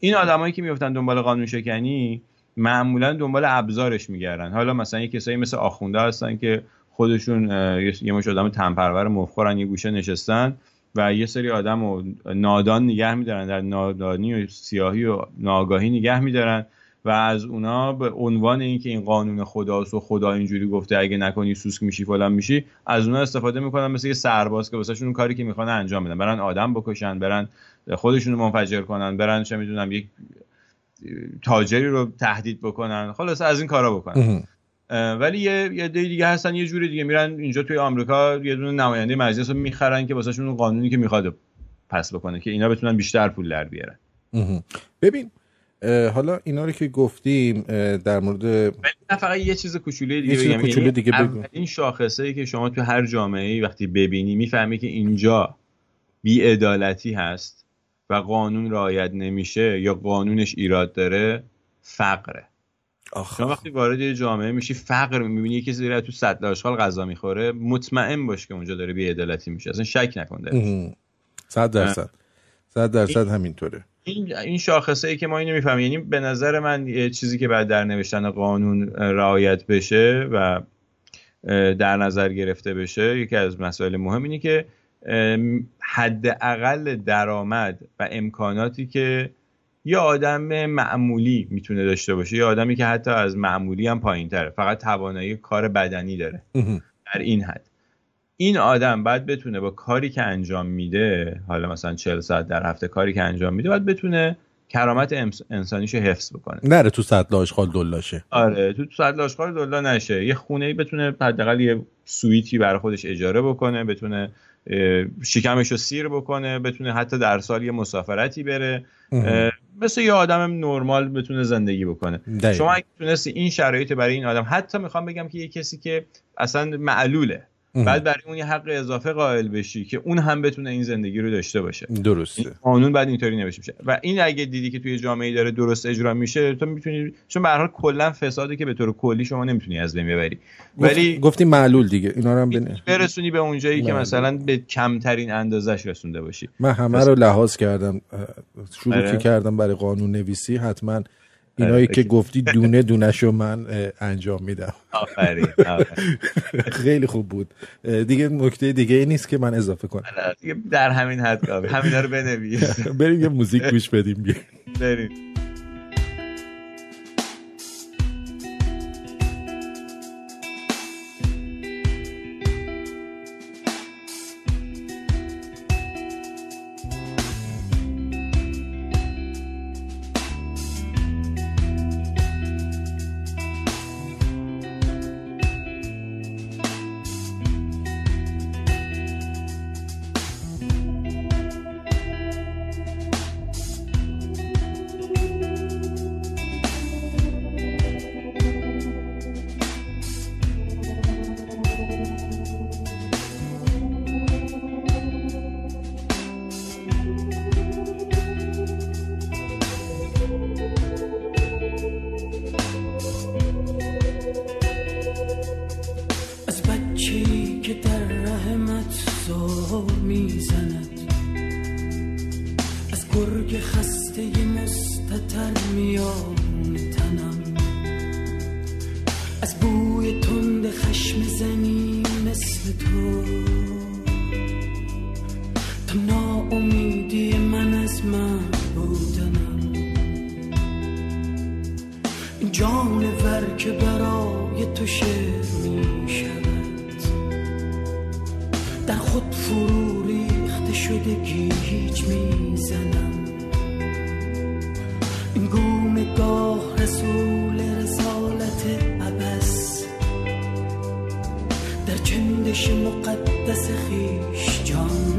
[SPEAKER 2] این آدمایی که میفتن دنبال قانون شکنی معمولا دنبال ابزارش میگردن. حالا مثلا یه کسایی مثل آخونده هستن که خودشون یه مش آدم تنپرور مفخورن یه گوشه نشستن. و یه سری آدم و نادان نگه میدارن در نادانی و سیاهی و ناگاهی نگه میدارن و از اونا به عنوان اینکه این قانون خداست و خدا اینجوری گفته اگه نکنی سوسک میشی فلان میشی از اونا استفاده می‌کنن مثل یه سرباز که واسهشون کاری که می‌خوان انجام بدن. برن آدم بکشن برن خودشون رو منفجر کنن برن چه می‌دونم یک تاجری رو تهدید بکنن. خلاص از این کارا بکنن. ولی یه یه دیگه هستن یه جوری دیگه میرن اینجا توی آمریکا یه دونه نماینده مجلس رو می‌خرن که واسهشون اون قانونی که می‌خواد پس بکنه که اینا بتونن بیشتر پول در بیارن.
[SPEAKER 1] ببین حالا اینا رو که گفتیم در مورد
[SPEAKER 2] نه فقط یه چیز کوچولوی دیگه بگم.
[SPEAKER 1] دیگه
[SPEAKER 2] این شاخصه ای که شما تو هر جامعه ای وقتی ببینی می‌فهمی که اینجا بیعدالتی هست و قانون رعایت نمیشه یا قانونش ایراد داره فقره. شما وقتی وارد یه جامعه میشی فقر می‌بینی کسی داره تو صد آشغال غذا می‌خوره مطمئن باش که اونجا داره بیعدالتی میشه. اصلا شک نکن
[SPEAKER 1] صد درصد. صد درصد همینطوره.
[SPEAKER 2] این این شاخصه ای که ما اینو می‌فهمیم یعنی به نظر من یه چیزی که بعد در نوشتن قانون رعایت بشه و در نظر گرفته بشه یکی از مسائل مهم اینه که حداقل درآمد و امکاناتی که یه آدم معمولی می‌تونه داشته باشه. یه آدمی که حتی از معمولی هم پایین تره فقط توانایی کار بدنی داره. در این حد. این آدم باید بتونه با کاری که انجام میده حالا مثلا 40 ساعت در هفته کاری که انجام میده باید بتونه کرامت انسانیشو حفظ بکنه.
[SPEAKER 1] نره تو سطل آشغال دلاشه
[SPEAKER 2] آره تو سطل آشغال دلا نشه. یه خونه ای بتونه حداقل یه سویتی برای خودش اجاره بکنه بتونه شکمش رو سیر بکنه بتونه حتی در سال یه مسافرتی بره. مثل یه آدم نرمال بتونه زندگی بکنه. شما اگه تونستی این شرایط برای این آدم حتی می‌خوام بگم که یه کسی که اصلا معلوله بعد برای اون یه حق اضافه قائل بشی که اون هم بتونه این زندگی رو داشته باشه.
[SPEAKER 1] درسته.
[SPEAKER 2] قانون بعد اینطوری نوشته میشه. و این اگه دیدی که توی جامعه داره درست اجرا میشه تو می‌تونی چون به هر حال کلا فساده که به طور کلی شما نمی‌تونی از بین ببری.
[SPEAKER 1] ولی گفتی معلول دیگه. اینا رو هم بن...
[SPEAKER 2] برسونی به اونجایی که مثلا به کمترین اندازش رسونده باشی.
[SPEAKER 1] من همه رو لحاظ کردم شروع آره. کردم برای قانون نویسی حتما اینایی که گفتی دونه دونه شو من انجام میدم. خیلی خوب بود. دیگه نکته دیگه ای نیست که من اضافه کنم.
[SPEAKER 2] در همین حد همین رو بنویس.
[SPEAKER 1] بریم یه موزیک گوش بدیم.
[SPEAKER 2] بریم.
[SPEAKER 5] تو می شود در خود فرو ریخته شده گیج می زنم این گونه گاه رسول رسالت عبس در چندش مقدس خیش جان.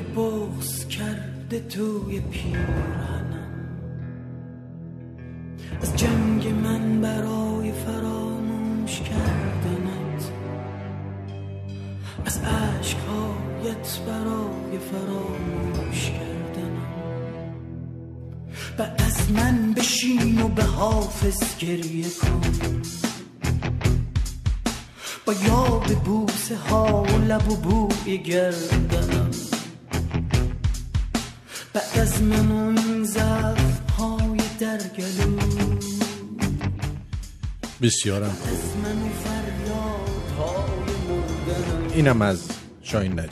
[SPEAKER 5] که بغز کرده توی پیرهنم از جنگ من برای فراموش کردنت. از عشقهایت برای فراموش کردنم. و از من بشین و به حافظ گریه کن. با یاد بوسه ها و لب و بوی گردنم.
[SPEAKER 1] بسیارم. اینم از شاین
[SPEAKER 2] بله،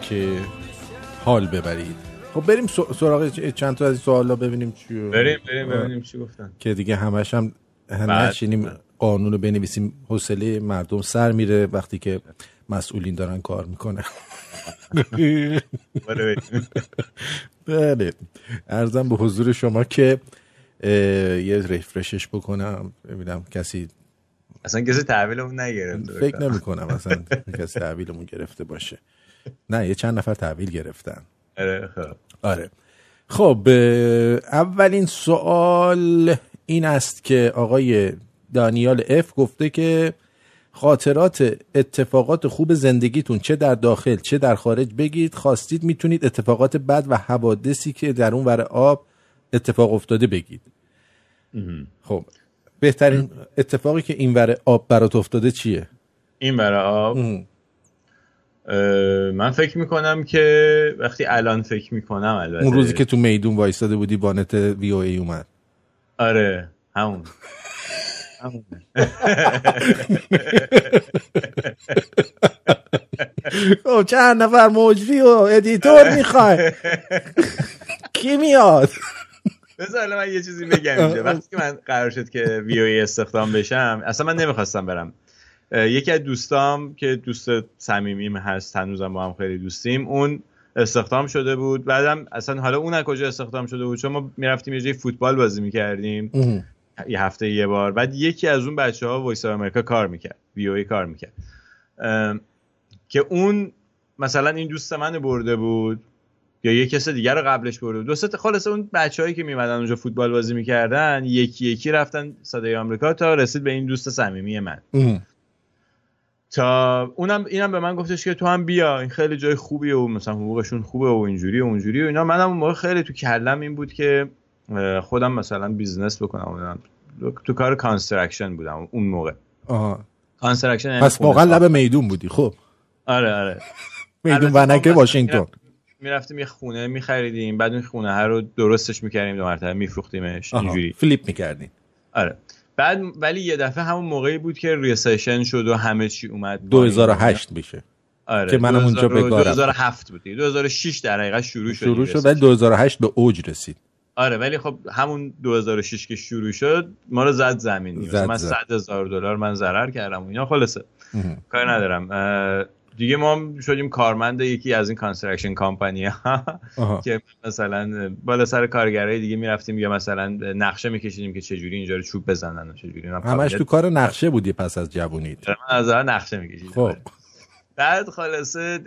[SPEAKER 1] که حال ببرید. خب بریم سراغ چند تا از سوالا ببینیم چی
[SPEAKER 2] بریم بریم ببینیم چی گفتن.
[SPEAKER 1] که دیگه همش هم نشینیم قانون رو بنویسیم حوصله مردم سر میره وقتی که مسئولین دارن کار می‌کنن. بله. ارزم به حضور شما که یه رفرشش بکنم. ببینم کسی
[SPEAKER 2] اصلا کسی تحویلمون نگرفته
[SPEAKER 1] فکر نمی کنم اصلا کسی تحویلمون گرفته باشه. نه یه چند نفر تحویل گرفتن.
[SPEAKER 2] آره خب.
[SPEAKER 1] آره. خب اولین سوال این است که آقای دانیال اف گفته که خاطرات اتفاقات خوب زندگیتون چه در داخل چه در خارج بگید خواستید می‌تونید اتفاقات بد و حوادثی که در اون ور آب اتفاق افتاده بگید. خب بهترین اتفاقی که این ور آب برات افتاده چیه؟
[SPEAKER 2] این ور آب؟ من فکر می‌کنم که وقتی الان فکر می‌کنم البته.
[SPEAKER 1] اون روزی که تو میدون وایستاده بودی بانت VOA اومد.
[SPEAKER 2] آره همون.
[SPEAKER 1] چند نفر مجری و editor می‌خوای کی میاد؟
[SPEAKER 2] بذار من یه چیزی بگم اینجا. وقتی که من قرار شد که VOA استخدام بشم اصلا من نمی‌خواستم برم. یکی از دوستام که دوست صمیمیم هست هنوزم با هم خیلی دوستیم اون استخدام شده بود. بعدم اصلا حالا اون از کجا استخدام شده بود؟ چون ما می‌رفتیم یه جای فوتبال بازی می‌کردیم. یه هفته یه بار. بعد یکی از اون بچه ها Voice آمریکا کار می‌کرد VOA کار می‌کرد. که اون مثلا این دوست من برده بود یا یه کس دیگر رو قبلش برده بود. دوست خلاص اون بچههایی که میمدن اونجا فوتبال بازی می‌کردن یکی یکی رفتن صدای آمریکا تا رسید به این دوست صمیمی من. تا اونم اینم به من گفتش که تو هم بیا این خیلی جای خوبیه و مثلا حقوقشون خوبه و اینجوری و اونجوری و اینا. منم اون موقع خیلی تو کلم این بود که خودم مثلا business بکنم. تو کار construction بودم اون موقع.
[SPEAKER 1] آها.
[SPEAKER 2] construction یعنی
[SPEAKER 1] پس واقعا لب میدون بودی خب.
[SPEAKER 2] آره آره.
[SPEAKER 1] میدون ونک واشنگتن
[SPEAKER 2] می‌رفتیم یه خونه میخریدیم بعد اون خونه ها رو درستش می‌کردیم دو مرتبه میفروختیمش اینجوری.
[SPEAKER 1] flip می‌کردیم
[SPEAKER 2] آره. بعد ولی یه دفعه همون موقعی بود که recession شد و همه چی اومد
[SPEAKER 1] 2008 میشه.
[SPEAKER 2] آره.
[SPEAKER 1] که منم اونجا بگارم
[SPEAKER 2] 2007 بود 2006 در حقیقت شروع شد
[SPEAKER 1] شروع شد ولی 2008 به اوج رسید.
[SPEAKER 2] آره ولی خب همون 2006 که شروع شد ما رو زد زمین زد من 100 هزار دلار من ضرر کردم و اینا خلاصه. کار ندارم. دیگه ما شدیم کارمند یکی از این construction company ها که مثلا بالا سر کارگرای دیگه می‌رفتیم یا مثلا نقشه میکشیدیم که چجوری اینجا رو چوب بزنن و چجوری
[SPEAKER 1] همش تو کار نقشه بودی پس از جوونیت.
[SPEAKER 2] من از نقشه میکشیدم.
[SPEAKER 1] خب.
[SPEAKER 2] بعد خلاصه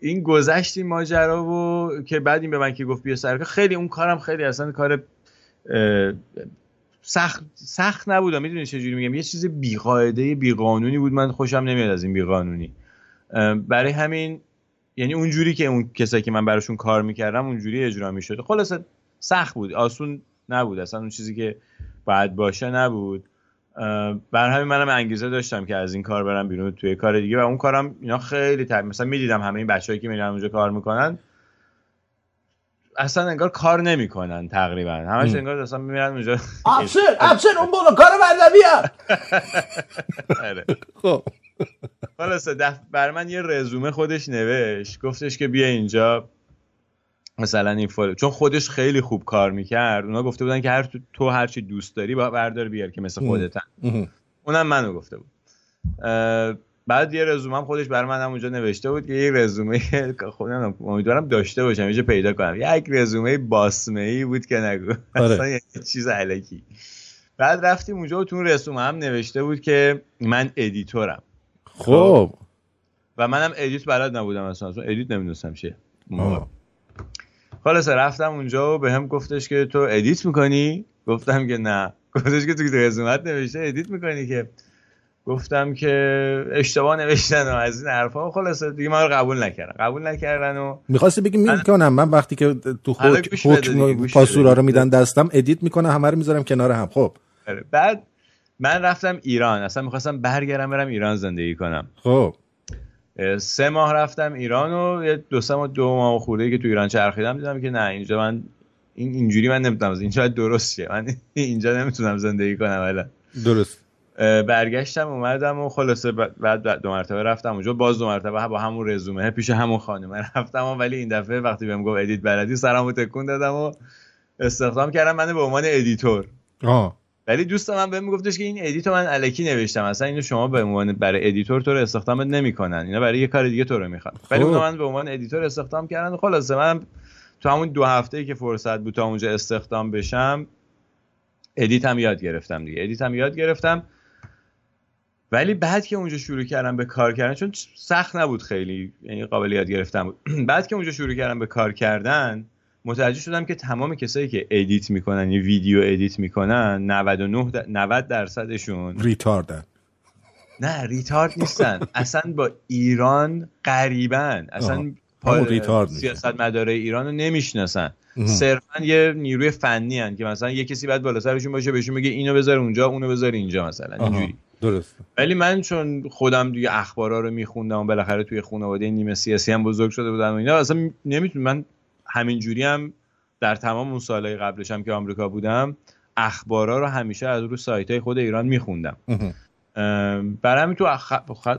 [SPEAKER 2] این گذشت این ماجرا و که بعد این به من که گفت بیا سر خیلی اون کارم خیلی اصلا کار سخت سخت نبودم می‌دونی چه جوری میگم؟ یه چیز بیقاعده بیقانونی بود. من خوشم نمیاد از این بیقانونی. برای همین یعنی اونجوری که اون کسایی که من براشون کار می‌کردم اونجوری اجرا می‌شد. خلاصه سخت بود. آسون نبود. اصلا اون چیزی که باید باشه نبود. بر همین منم انگیزه داشتم که از این کار برم بیرون توی کار دیگه و اون کارم اینا خیلی تر مثلا می‌دیدم همه این بچه‌ای که میرن اونجا کار می‌کنن اصلا انگار کار نمی‌کنن تقریبا. همش انگار اصلا میرن اونجا.
[SPEAKER 1] افسر افسر اون بالا کار بیا
[SPEAKER 2] آره. خب. خلاصه دف بر من یه رزومه خودش نوشت. گفتش که بیا اینجا. مثلا این فول چون خودش خیلی خوب کار می‌کرد. اونا گفته بودن که هر تو, هر چی دوست داری با بردار بیار که مثل خودتن اونم منو گفته بود. بعد یه رزومه هم خودش برای من هم اونجا نوشته بود که یه رزومه خودم امیدوارم داشته باشم. یه پیدا کنم. یک رزومه باسمه ای بود که نگو.
[SPEAKER 1] آره.
[SPEAKER 2] اصلا یه چیز علکی. بعد رفتیم اونجا و تو رزومه هم نوشته بود که من ادیتورم.
[SPEAKER 1] خب.
[SPEAKER 2] و منم edit بلد نبودم اصلا. edit نمی‌دونستم چیه. خلاص رفتم اونجا و بهم گفتش که تو edit می‌کنی؟ گفتم که نه. گفتش که تو رزومت نوشته edit می‌کنی که. گفتم که اشتباه نوشتن و از این حرفا. خلاص دیگه من رو قبول نکردن. قبول نکردن و
[SPEAKER 1] می‌خواستی بگی می‌کنم من وقتی که تو حکم پاسورا رو میدن دستم edit می‌کنم همه رو می‌ذارم کنار هم. خب.
[SPEAKER 2] آره، بعد من رفتم ایران. اصلا می‌خواستم برگردم برم ایران زندگی کنم.
[SPEAKER 1] خب.
[SPEAKER 2] سه ماه رفتم ایران و یه دو سه ماه دو ماه خورده که تو ایران چرخیدم دیدم که نه اینجا من این اینجوری من نمی‌تونم اینجا درست شه من اینجا نمی‌تونم زندگی کنم الان
[SPEAKER 1] درست.
[SPEAKER 2] برگشتم اومدم و خلاصه بعد دو مرتبه رفتم اونجا. باز دو مرتبه با همون رزومه پیش همون خانم. رفتم ولی این دفعه وقتی بهم گفت ادیت بلدی سرمو تکون دادم و استخدام کردن. من به عنوان editor.
[SPEAKER 1] آه.
[SPEAKER 2] ولی دوست من بهم گفتش که این edit و من الکی نوشتم. اصلا اینو شما به عنوان برای editor تو رو استخدام نمی‌کنن. اینا برای یه کار دیگه تو رو می‌خوان. ولی خب. من به عنوان editor استخدام کردن خلاصه من تو همون دو هفته ای که فرصت بود تا اونجا استخدام بشم edit هم یاد گرفتم دیگه. edit هم یاد گرفتم. ولی بعد که اونجا شروع کردم به کار کردن چون سخت نبود خیلی یعنی قابل یاد گرفتن بود. بعد که اونجا شروع کردم به کار کردن متوجه شدم که تمام کسایی که edit می‌کنن یا ویدیو edit می‌کنن 99 90 درصدشون
[SPEAKER 1] retard ان.
[SPEAKER 2] نه retard نیستن. اصلا با ایران غریبن اصلا
[SPEAKER 1] retard
[SPEAKER 2] سیاست مداره ایران رو نمی‌شناسن صرفا یه نیروی فنی ان که مثلا یه کسی باید بالا سرشون باشه بهشون بگه اینو بذار اونجا اونو بذار اینجا مثلا. اینجوری.
[SPEAKER 1] درست
[SPEAKER 2] ولی من چون خودم دیگه اخبارا رو میخوندم و بالاخره توی خانواده نیمه سیاسی هم بزرگ شده بودم و اینا اصلا نمی‌تونم من همینجوری هم در تمام اون سالهای قبلش هم که آمریکا بودم اخبارا رو همیشه از رو سایت های خود ایران میخوندم. برای همین تو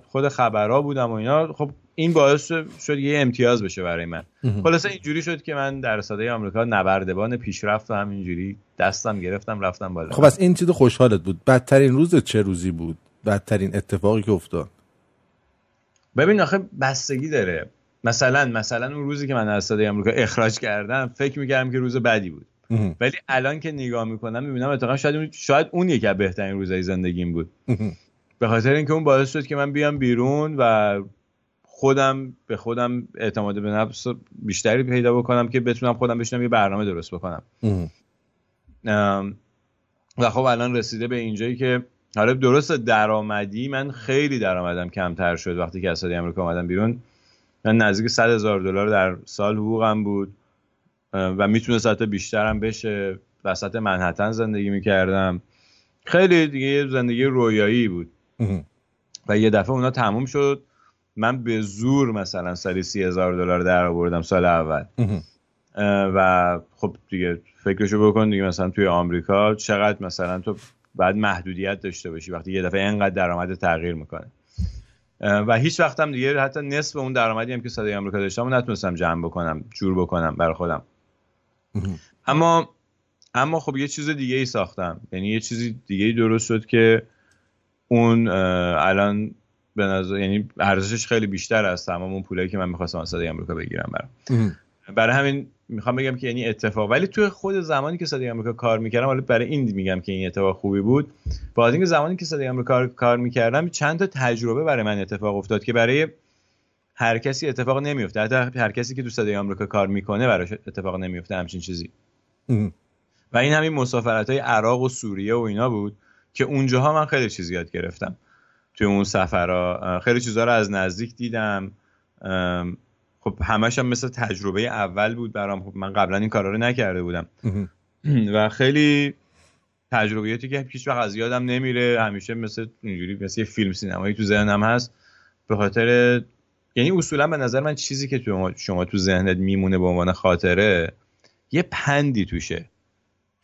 [SPEAKER 2] خود خبرها بودم و اینا. خب این باعث شد یه امتیاز بشه برای من. خلاصه اینجوری شد که من در ساده آمریکا نبردبان پیشرفت و همینجوری دستم گرفتم رفتم بالا.
[SPEAKER 1] خب از این چیز خوشحالت بود. بدترین روز چه روزی بود؟ بدترین اتفاقی که افتاد؟
[SPEAKER 2] ببین آخه بستگی داره. مثلا مثلا اون روزی که من از ساده آمریکا اخراج کردم فکر می‌کردم که روز بدی بود. ولی الان که نگاه می‌کنم می‌بینم اتفاقا شاید شاید اون یکی از بهترین روزهای زندگیم بود. به خاطر اینکه اون باعث شد که من بیام بیرون و خودم به خودم اعتماد به نفس بیشتری پیدا بکنم که بتونم خودم بشنم یه برنامه درست بکنم. و خب الان رسیده به اینجایی که حالا درست درآمدی من خیلی درآمدم کمتر شد وقتی که از امریکا اومدم بیرون. من نزدیک 100 هزار دلار در سال حقوقم بود. و می‌تونست حتی بیشترم بشه. وسط منحتن زندگی می‌کردم. خیلی دیگه زندگی رویایی بود. و یه دفعه اونا تموم شد. من به زور مثلا سالی سی هزار دلار در آوردم سال اول. و خب دیگه فکرشو بکن دیگه مثلا توی آمریکا چقدر مثلا تو بعد محدودیت داشته باشی وقتی یه دفعه اینقدر درآمد تغییر می‌کنه. و هیچ وقتم دیگه حتی نصف اون درآمدی هم که صدای آمریکا داشتم نتونستم جمع بکنم جور بکنم برای خودم. اما اما خب یه چیز دیگه ای ساختم. یعنی یه چیزی دیگه ای درست شد که اون الان به نظر یعنی ارزشش خیلی بیشتر از تمام اون پولایی که من می‌خواستم از صدای آمریکا بگیرم برام. برای همین می‌خوام بگم که یعنی اتفاق. ولی توی خود زمانی که صدای آمریکا کار می‌کردم حالا برای این میگم که این اتفاق خوبی بود. با اینکه زمانی که صدای آمریکا کار می‌کردم چند تا تجربه برای من اتفاق افتاد که برای هر کسی اتفاق نمیفته. حتی هر کسی که تو صدای آمریکا کار می‌کنه براش اتفاق نمیفته همچین چیزی. و این همین مسافرت های عراق و سوریه و اینا بود که اونجاها من خیلی چیز یاد گرفتم. توی اون سفرها خیلی چیزها رو از نزدیک دیدم. خب همش هم مثل تجربه اول بود برام. خب من قبلا این کارا رو نکرده بودم. و خیلی تجربیاتی که هیچ وقت از یادم نمیره. همیشه مثل اینجوری مثل یه فیلم سینمایی تو ذهنم هست. به خاطر یعنی اصولا به نظر من چیزی که تو شما تو ذهنت میمونه به عنوان خاطره یه پندی توشه.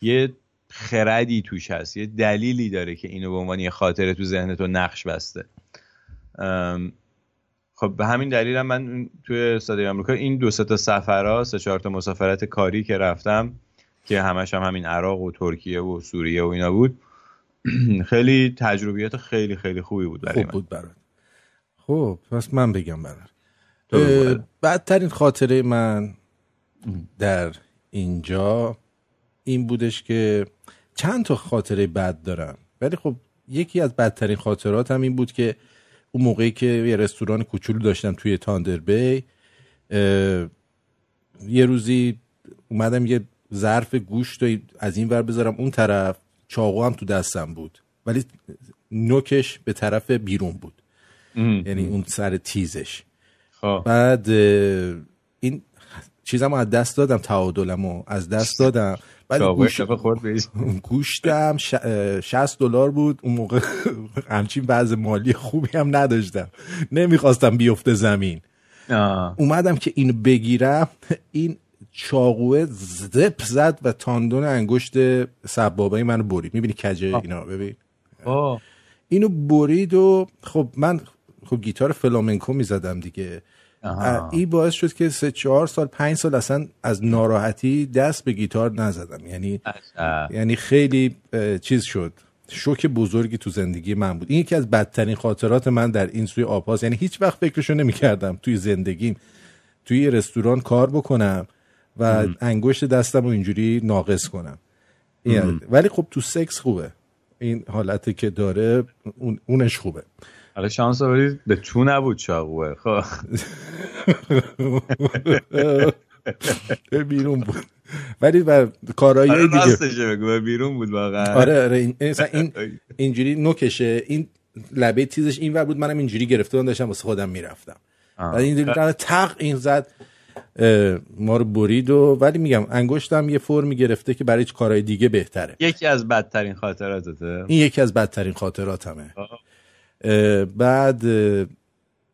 [SPEAKER 2] یه خردی توش هست. یه دلیلی داره که اینو به عنوان یه خاطره تو ذهن تو نقش بسته. خب به همین دلیل هم من توی صدای آمریکا این دو تا سفرها سه چهار تا مسافرت کاری که رفتم که همش هم همین عراق و ترکیه و سوریه و اینا بود خیلی تجربیات خیلی خیلی خوبی بود برای
[SPEAKER 1] خوب بود برات. خب پس من بگم برات. بدترین خاطره من در اینجا این بودش که چند تا خاطره بد دارم. ولی خب یکی از بدترین خاطرات هم این بود که اون موقعی که یه رستوران کوچولو داشتم توی تاندر بی یه روزی اومدم یه ظرف گوشت از این ور بذارم اون طرف چاقو هم تو دستم بود ولی نوکش به طرف بیرون بود. یعنی اون سر تیزش.
[SPEAKER 2] خب.
[SPEAKER 1] بعد این چیزم از دست دادم تعادلم از دست دادم.
[SPEAKER 2] گوش...
[SPEAKER 1] گوشتم 60 دلار بود. اون موقع همچین بعض مالی خوبی هم نداشتم. نمی‌خواستم بیفته زمین. اومدم که اینو بگیرم. این چاقوه زپ زد و تاندون انگشت سبابه منو برید. می‌بینی کجه اینا ببین. اینو برید و خب من خب گیتار فلامنکو می‌زدم دیگه. این باعث شد که سه چهار سال پنج سال اصلا از ناراحتی دست به گیتار نزدم یعنی یعنی خیلی چیز شد. شوک بزرگی تو زندگی من بود. این یکی از بدترین خاطرات من در این سوی آپاس یعنی هیچ وقت فکرشو نمی‌کردم توی زندگیم توی رستوران کار بکنم و انگشت دستم رو اینجوری ناقص کنم. ولی خب تو سکس خوبه. این حالتی که داره اونش خوبه.
[SPEAKER 2] حالا شانس آورید به تو نبود چاقوه خب.
[SPEAKER 1] بیرون بود. ولی و کارهای
[SPEAKER 2] آره
[SPEAKER 1] دیگه.
[SPEAKER 2] بگو بیرون بود واقعا.
[SPEAKER 1] آره آره این این اینجوری نوکشه. این لبه تیزش این ور بود منم اینجوری گرفته بودم داشتم واسه خودم می‌رفتم. و این تق این زد ما رو برید و ولی میگم انگشتم یه فرمی گرفته که برای کارهای دیگه بهتره.
[SPEAKER 2] یکی از بدترین خاطراتته؟
[SPEAKER 1] این یکی از بدترین خاطراتمه. بعد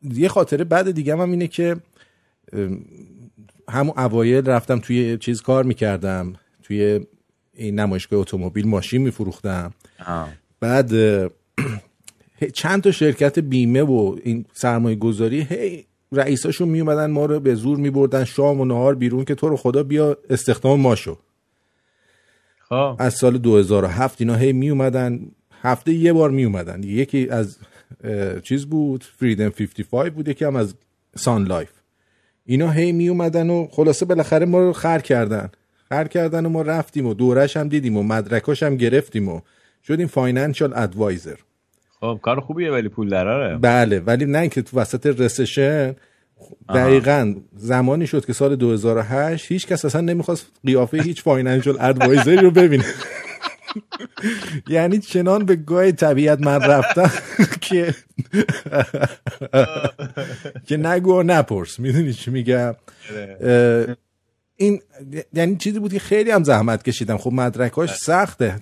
[SPEAKER 1] یه خاطره بعد دیگه هم اینه که همون اوایل رفتم توی چیز کار می‌کردم. توی این نمایشگاه اتومبیل ماشین میفروختم. بعد چند تا شرکت بیمه و این سرمایه گذاری هی رئیساشون میومدن ما رو به زور میبردن شام و نهار بیرون که تو رو خدا بیا استخدام ما شو.
[SPEAKER 2] خب.
[SPEAKER 1] از سال 2007 اینا هی میومدن هفته یه بار میومدن یکی از چیز بود؟ فریدم 55 بود یکی هم از Sun Life اینا هی می اومدن و خلاصه بالاخره ما رو خر کردن. خر کردن و ما رفتیم و دوره‌ش هم دیدیم و مدرکاش هم گرفتیم و شدیم فاینانشال ادوایزر
[SPEAKER 2] خب کار خوبیه ولی پول دراره.
[SPEAKER 1] بله ولی نه اینکه تو وسط recession دقیقا زمانی شد که سال 2008 هیچ کس اصلا نمی‌خواست قیافه هیچ financial advisor ی رو ببینه. یعنی چنان به گا طبیعت من رفتم که که نگو و نپرس. می‌دونی چی میگم؟ این یعنی چیزی بود که خیلی هم زحمت کشیدم. خب مدرکاش سخته.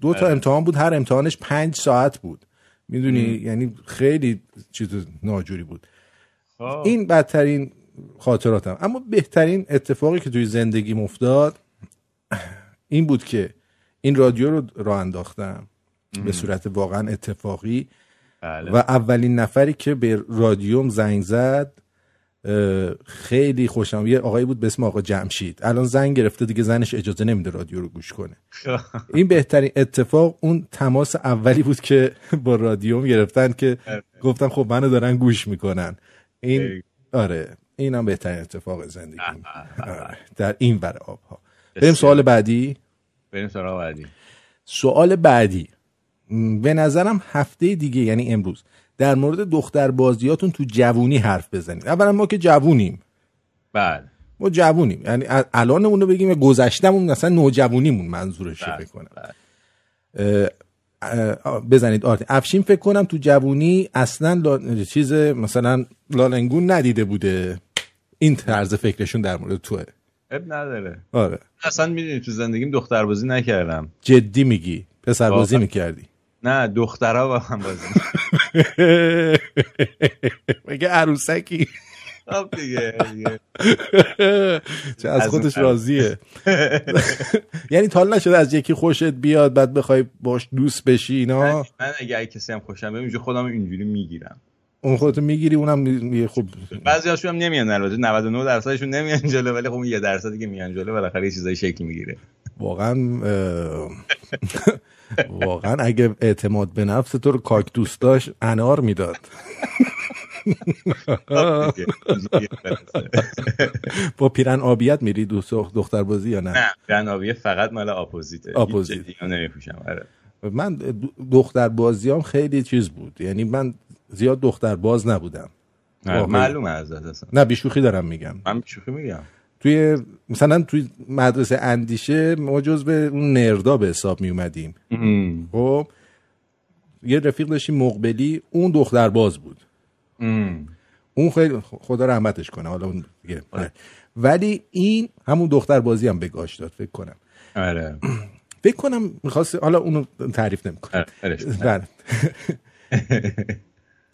[SPEAKER 1] دو تا امتحان بود. هر امتحانش پنج ساعت بود. می‌دونی؟ یعنی خیلی چیز ناجوری بود. این بدترین خاطراتم. اما بهترین اتفاقی که توی زندگیم افتاد این بود که این رادیو رو راه انداختم. به صورت واقعا اتفاقی.
[SPEAKER 2] بله.
[SPEAKER 1] و اولین نفری که به رادیوم زنگ زد خیلی خوشم یه آقایی بود به اسم آقا جمشید. الان زنگ گرفته دیگه زنش اجازه نمیده رادیو رو گوش کنه. این بهترین اتفاق اون تماس اولی بود که با رادیوم گرفتن که گفتم خب منو دارن گوش می‌کنن. این آره. این هم بهترین اتفاق زندگی آره. در این بر آبها. بریم سوال بعدی.
[SPEAKER 2] بریم سوال بعدی.
[SPEAKER 1] سوال بعدی. به نظرم هفته دیگه یعنی امروز در مورد دختر بازیاتون تو جوونی حرف بزنید. اولا ما که جوونیم.
[SPEAKER 2] بله.
[SPEAKER 1] ما جوونیم. یعنی الان اونو بگیم گذشتمون مثلا نوجوونیمون منظورشه
[SPEAKER 2] بله.
[SPEAKER 1] فکر کنم بزنید. آرتی افشین فکر کنم تو جوونی اصلا لا... چیز مثلا لالنگون ندیده بوده. این طرز فکرشون در مورد توه.
[SPEAKER 2] اب نداره.
[SPEAKER 1] آره.
[SPEAKER 2] اصلا می‌دونی تو زندگیم دختر بازی نکردم.
[SPEAKER 1] جدی میگی؟ پسر بازی می‌کردی؟
[SPEAKER 2] نه دخترها با هم بازی
[SPEAKER 1] مگه عروسکی.
[SPEAKER 2] خب دیگه
[SPEAKER 1] چه از خودش راضیه. یعنی تال نشده از یکی خوشت بیاد بعد بخوای باش دوست بشی اینا؟
[SPEAKER 2] من اگه کسی هم خوشم بیاد خودم اینجوری می‌گیرم.
[SPEAKER 1] اون خودتو می‌گیری اونم خوب
[SPEAKER 2] بعضی هاشون هم نمیان البته 99 درصدشون نمیان جلو ولی خب یه درصدی که میان جلو بالاخره یه چیزای شکل می‌گیره.
[SPEAKER 1] واقعا واقعا اگه اعتماد به نفس تو رو کاکتوس داشت انار می‌داد. با پیرن آبیت میری دوست دختر بازی یا نه؟
[SPEAKER 2] نه پیرن آبیت فقط مال اپوزیته.
[SPEAKER 1] اپوزیت.
[SPEAKER 2] نمیپوشم آره.
[SPEAKER 1] من دختر بازیام خیلی چیز بود. یعنی من زیاد دختر باز نبودم.
[SPEAKER 2] معلومه از اصلا.
[SPEAKER 1] نه بیشوخی دارم میگم.
[SPEAKER 2] من بیشوخی میگم.
[SPEAKER 1] توی مثلا توی مدرسه اندیشه ما جز به اون نردا به حساب می اومدیم خب یه رفیق داشتیم مقبلی اون دختر باز بود. اون خیلی خدا رحمتش کنه حالا اون دیگه آره. ولی این همون دختر بازی هم بگاش داد فکر کنم.
[SPEAKER 2] آره.
[SPEAKER 1] فکر کنم می‌خواست حالا اونو تعریف نمی‌کنم.
[SPEAKER 2] آره.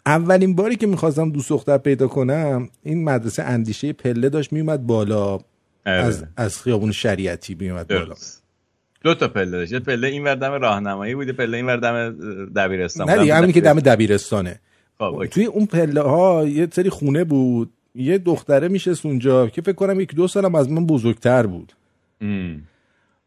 [SPEAKER 1] اولین باری که می‌خواستم دوست دختر پیدا کنم این مدرسه اندیشه پله داشت میومد بالا. از, از خیابون شریعتی میومد بالا.
[SPEAKER 2] دو تا پله داشت. پله این ور دم راهنمایی بود پله این ور دم دبیرستان.
[SPEAKER 1] نه دیگه همین که دم دبیرستانه. خب توی اون پله ها یه سری خونه بود. یه دختره میشه اونجا که فکر کنم یک دو سالم از من بزرگتر بود. ام.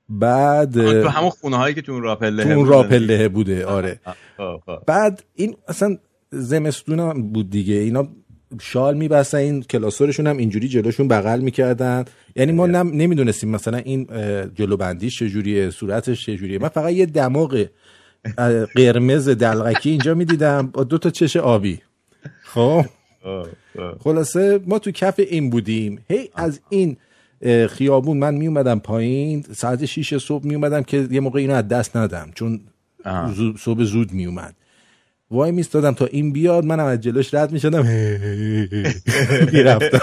[SPEAKER 1] بعد
[SPEAKER 2] تو همون خونه هایی که تو اون راپله
[SPEAKER 1] تو اون راپله بوده آره. خب، خب. بعد این اصلا زمستون بود دیگه. اینا شال میبستن این کلاسورشون هم اینجوری جلوشون بغل می‌کردن. یعنی ما نم نمی‌دونستیم مثلا این جلو بندیش چجوریه صورتش چجوریه. من فقط یه دماغ قرمز دلغکی اینجا می‌دیدم. با دو تا چش آبی. خب؟ خلاصه ما تو کف این بودیم. هی از این خیابون من می اومدم پایین. ساعت 6 صبح می اومدم که یه موقع اینو از دست ندم. چون صبح زود می اومد وای میستادم تا این بیاد منم از جلوش رد می‌شدم. می‌رفتم.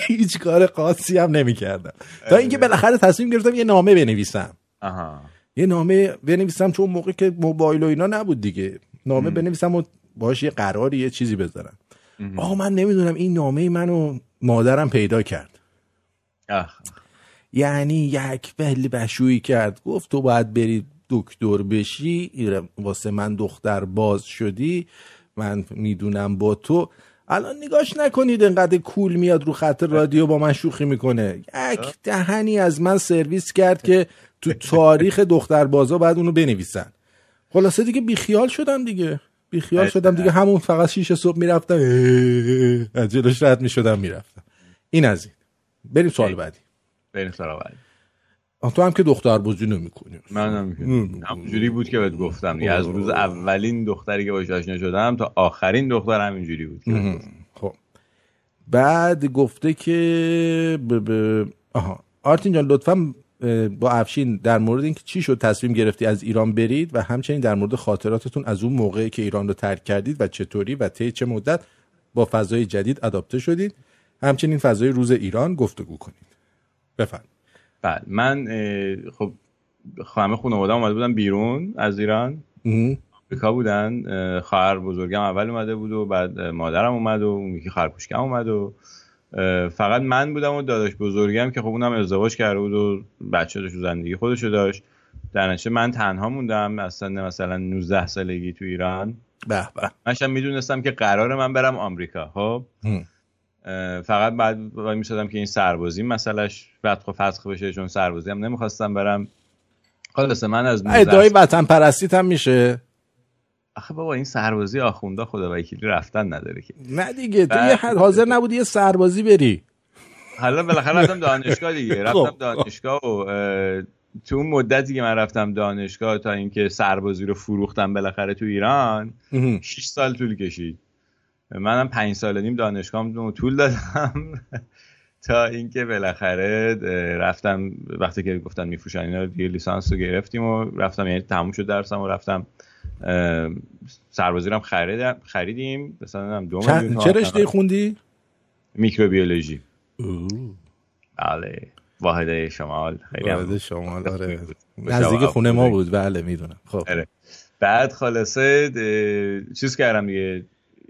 [SPEAKER 1] هیچ کار خاصی هم نمی‌کردم. تا اینکه بالاخره تصمیم گرفتم یه نامه بنویسم. یه نامه بنویسم چون موقع که موبایل و اینا نبود دیگه. نامه بنویسم و باش یه قراری یه چیزی بذارم. آقا من نمی‌دونم این نامه منو مادرم پیدا کرد. یعنی یک بلی بشویی کرد. گفت تو باید بری دکتر بشی واسه من دختر باز شدی من می‌دونم با تو. الان نگاش نکنید انقدر کول میاد رو خط رادیو با من شوخی می‌کنه. یک دهنی از من سرویس کرد که تو تاریخ دختر بازا باید اونو بنویسن. خلاصه دیگه بیخیال شدم دیگه. بیخیال شدم دیگه. همون فقط شیش صبح می‌رفتم. از جلوش رد می‌شدم می‌رفتم. این از این. بریم سوال بعدی.
[SPEAKER 2] بریم سوال بعدی.
[SPEAKER 1] تو هم که دختر بازی نمی‌کنی.
[SPEAKER 2] من هم همونجوری بود که بهت گفتم. دیگه از روز اولین دختری که باش آشنا شدم تا آخرین دختر همینجوری بود
[SPEAKER 1] خب. بعد گفته که ب... آها. آرتین جان لطفا با افشین در مورد اینکه چی شد تصمیم گرفتی از ایران برید و همچنین در مورد خاطراتتون از اون موقعی که ایران رو ترک کردید و چطوری و طی چه مدت با فضای جدید اداپته شدید. همچنین فضای روز ایران گفتگو کنید. بفرمایید.
[SPEAKER 2] بله. من خب همه خانواده اومده بودن بیرون از ایران. آمریکا بودن. خواهر بزرگم اول اومده بود و بعد مادرم اومد و اون یکی خواهر اومد و فقط من بودم و داداش بزرگم که خب اونم ازدواج کرده بود و بچه داشت و زندگی خودشو داشت. در نتیجه من تنها موندم. اصلا مثلا 19 سالگی تو ایران.
[SPEAKER 1] به به.
[SPEAKER 2] منشم می‌دونستم که قرار من برم آمریکا. خب؟ فقط بعد وای می‌شدم که این سربازی مسئلهش فتخ و فسخ بشه چون سربازی هم نمی‌خواستم برم. خلاصه من از
[SPEAKER 1] ادعای وطن پرستیت هم میشه؟
[SPEAKER 2] آخه بابا این سربازی آخونده خدا وکیلی رفتن نداره که.
[SPEAKER 1] نه دیگه تو یه حاضر نبودی یه سربازی بری.
[SPEAKER 2] حالا بالاخره رفتم دانشگاه دیگه خب. رفتم دانشگاه و تو اون مدتی که من رفتم دانشگاه تا اینکه سربازی رو فروختم بالاخره تو ایران 6 سال طول کشید. منم پنج سال نیم دانشگاه طول دادم. تا اینکه بالاخره رفتم وقتی که گفتن میفروشن اینا دیگه لیسانس رو گرفتیم و رفتم یعنی تموم شد درسم و رفتم. سربازی رو هم خریدم خریدیم. مثلا دو
[SPEAKER 1] چه رشته خوندی؟
[SPEAKER 2] میکروبیولوژی. بله. واحده شمال.
[SPEAKER 1] خیلی واحده شمال آره. نزدیک خونه ما بود. بله می‌دونم. خب. آره.
[SPEAKER 2] بعد خلاصه چیز کردم دیگه.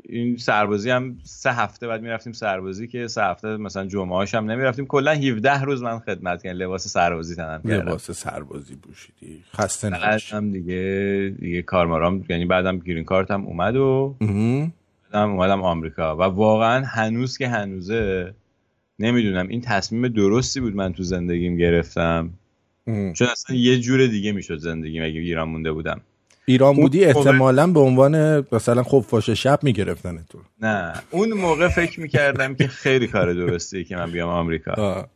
[SPEAKER 2] این سربازی هم سه هفته بعد می‌رفتیم سربازی که سه هفته مثلا جمعه هاش هم نمی‌رفتیم. کلا 17 روز من خدمت کردم. لباس سربازی تنم
[SPEAKER 1] کردم. لباس سربازی پوشیدی. خسته نباشی.
[SPEAKER 2] هم دیگه دیگه کارمارام یعنی بعدم گرین کارت هم اومد و بعدم اومدم آمریکا. و واقعا هنوز که هنوزه نمی‌دونم. این تصمیم درستی بود من تو زندگیم گرفتم. چون اصلا یه جور دیگه می‌شد زندگی اگه ایران مونده بودم.
[SPEAKER 1] ایران بودی احتمالا به عنوان مثلا خب فاش شب می‌گرفتن تو.
[SPEAKER 2] نه. اون موقع فکر می‌کردم که خیلی کار درستیه که من بیام آمریکا.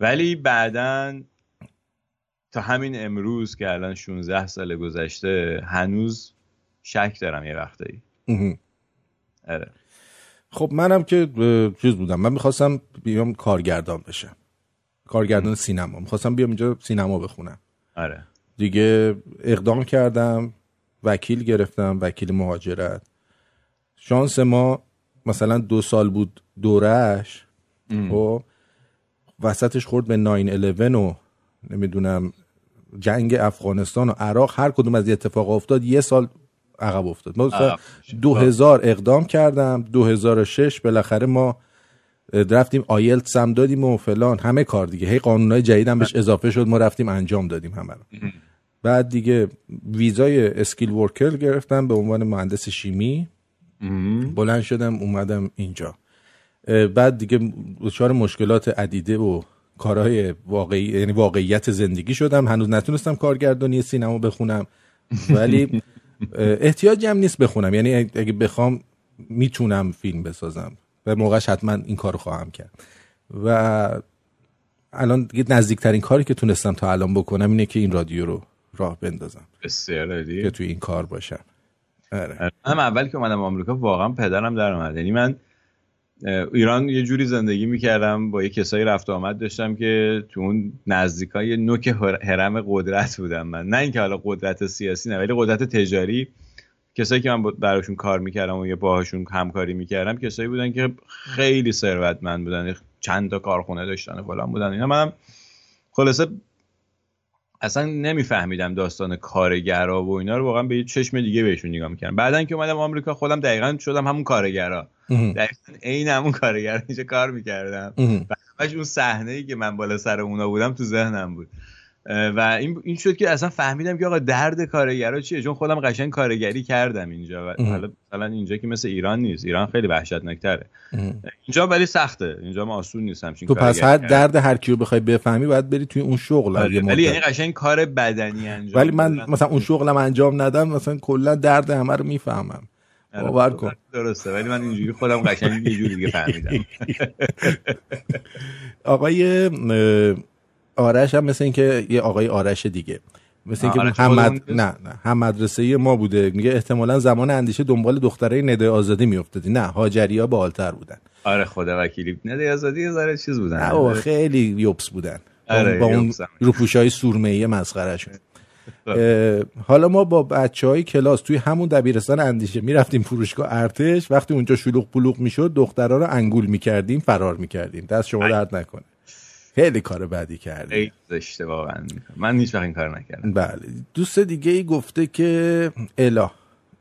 [SPEAKER 2] ولی بعدا تا همین امروز که الان 16 سال گذشته هنوز شک دارم یه وقتایی.
[SPEAKER 1] اره. خب منم که چیز بودم. من می‌خواستم بیام کارگردان بشم. کارگردان سینما. می‌خواستم بیام اینجا سینما بخونم.
[SPEAKER 2] آره.
[SPEAKER 1] دیگه اقدام کردم وکیل گرفتم وکیل مهاجرت. شانس ما مثلا دو سال بود دورش و خب، وسطش خورد به 9-11 و نمی‌دونم جنگ افغانستان و عراق هر کدوم از اتفاق افتاد یه سال عقب افتاد. ما دو هزار اقدام کردم دو هزار شش بالاخره ما رفتیم آیلت سم دادیم و فلان همه کار دیگه. هی قانونهای جدید هم بهش اضافه شد ما رفتیم انجام دادیم همه رو. بعد دیگه ویزای اسکیل ورکر گرفتم به عنوان مهندس شیمی. بلند شدم اومدم اینجا. بعد دیگه دچار مشکلات عدیده و کارهای واقعی یعنی واقعیت زندگی شدم. هنوز نتونستم کارگردانی سینما بخونم. ولی احتیاجی هم نیست بخونم. یعنی اگه بخوام می‌تونم فیلم بسازم. و موقعش حتما این کار خواهم کرد. و الان دیگه نزدیکترین کاری که تونستم تا الان بکنم اینه که این رادیو رو راه بندازم. که توی این کار باشم.
[SPEAKER 2] آره. من اول که اومدم آمریکا واقعا پدرم در اومد. یعنی من ایران یه جوری زندگی می‌کردم با یه کسایی رفت آمد داشتم که تو اون نزدیکای نوک حرم قدرت بودم من. نه اینکه حالا قدرت سیاسی نه ولی قدرت تجاری. کسایی که من براشون کار می‌کردم و یه باهاشون همکاری می‌کردم کسایی بودن که خیلی ثروتمند بودن. چند تا کارخونه داشتن و فلان بودن. اینا منم خلاصه اصلا نمیفهمیدم داستان کارگرا و اینا رو واقعا به یه چشم دیگه بهشون نگاه می‌کردم. بعدن که اومدم آمریکا خودم دقیقا شدم همون کارگرا. دقیقا عین همون کارگر اینجا کار می‌کردم. و همش اون صحنه ای که من بالا سر اونا بودم تو ذهنم بود. و این این شد که اصلا فهمیدم که آقا درد کارگرا چیه؟ چون خودم قشنگ کارگری کردم اینجا و حالا مثلا اینجا که مثل ایران نیست. ایران خیلی وحشتناکتره. اینجا ولی سخته. اینجا ما آسون نیست همچین
[SPEAKER 1] تو پس هر درد هر کیو بخوای بفهمی باید بری توی اون شغل
[SPEAKER 2] آره، ولی یعنی قشنگ کار بدنی انجام
[SPEAKER 1] ولی من مثلا اون شغلم انجام ندم مثلا کلا درد همه رو می‌فهمم. آره، باور کن.
[SPEAKER 2] درسته ولی من اینجوری خودم قشنگ یه جوری دیگه فهمیدم.
[SPEAKER 1] آقای آرش هم مثل اینکه یه آقای آرش دیگه. مثل اینکه هم نه نه. هم مدرسه ما بوده. میگه احتمالا زمان اندیشه دنبال دختره نده آزادی میافتادی نه هاجری ها بالتر بودن.
[SPEAKER 2] آره خدا وکیلی. نده آزادی ذره چیز بودن.
[SPEAKER 1] نه خیلی یوبس بودن. آره با اون روپوشای سورمه ای مسخرهشون. حالا ما با بچه های کلاس توی همون دبیرستان اندیشه می‌رفتیم فروشگاه ارتش. وقتی اونجا شلوغ پلوغ می‌شد دخترها رو انگول می‌کردیم فرار می‌کردیم. دست شما درد نکنه. خیلی کار بدی کرده
[SPEAKER 2] خیلی زشته واقعا من هیچ این کار نکردم.
[SPEAKER 1] بله. دوست دیگه ای گفته که الا.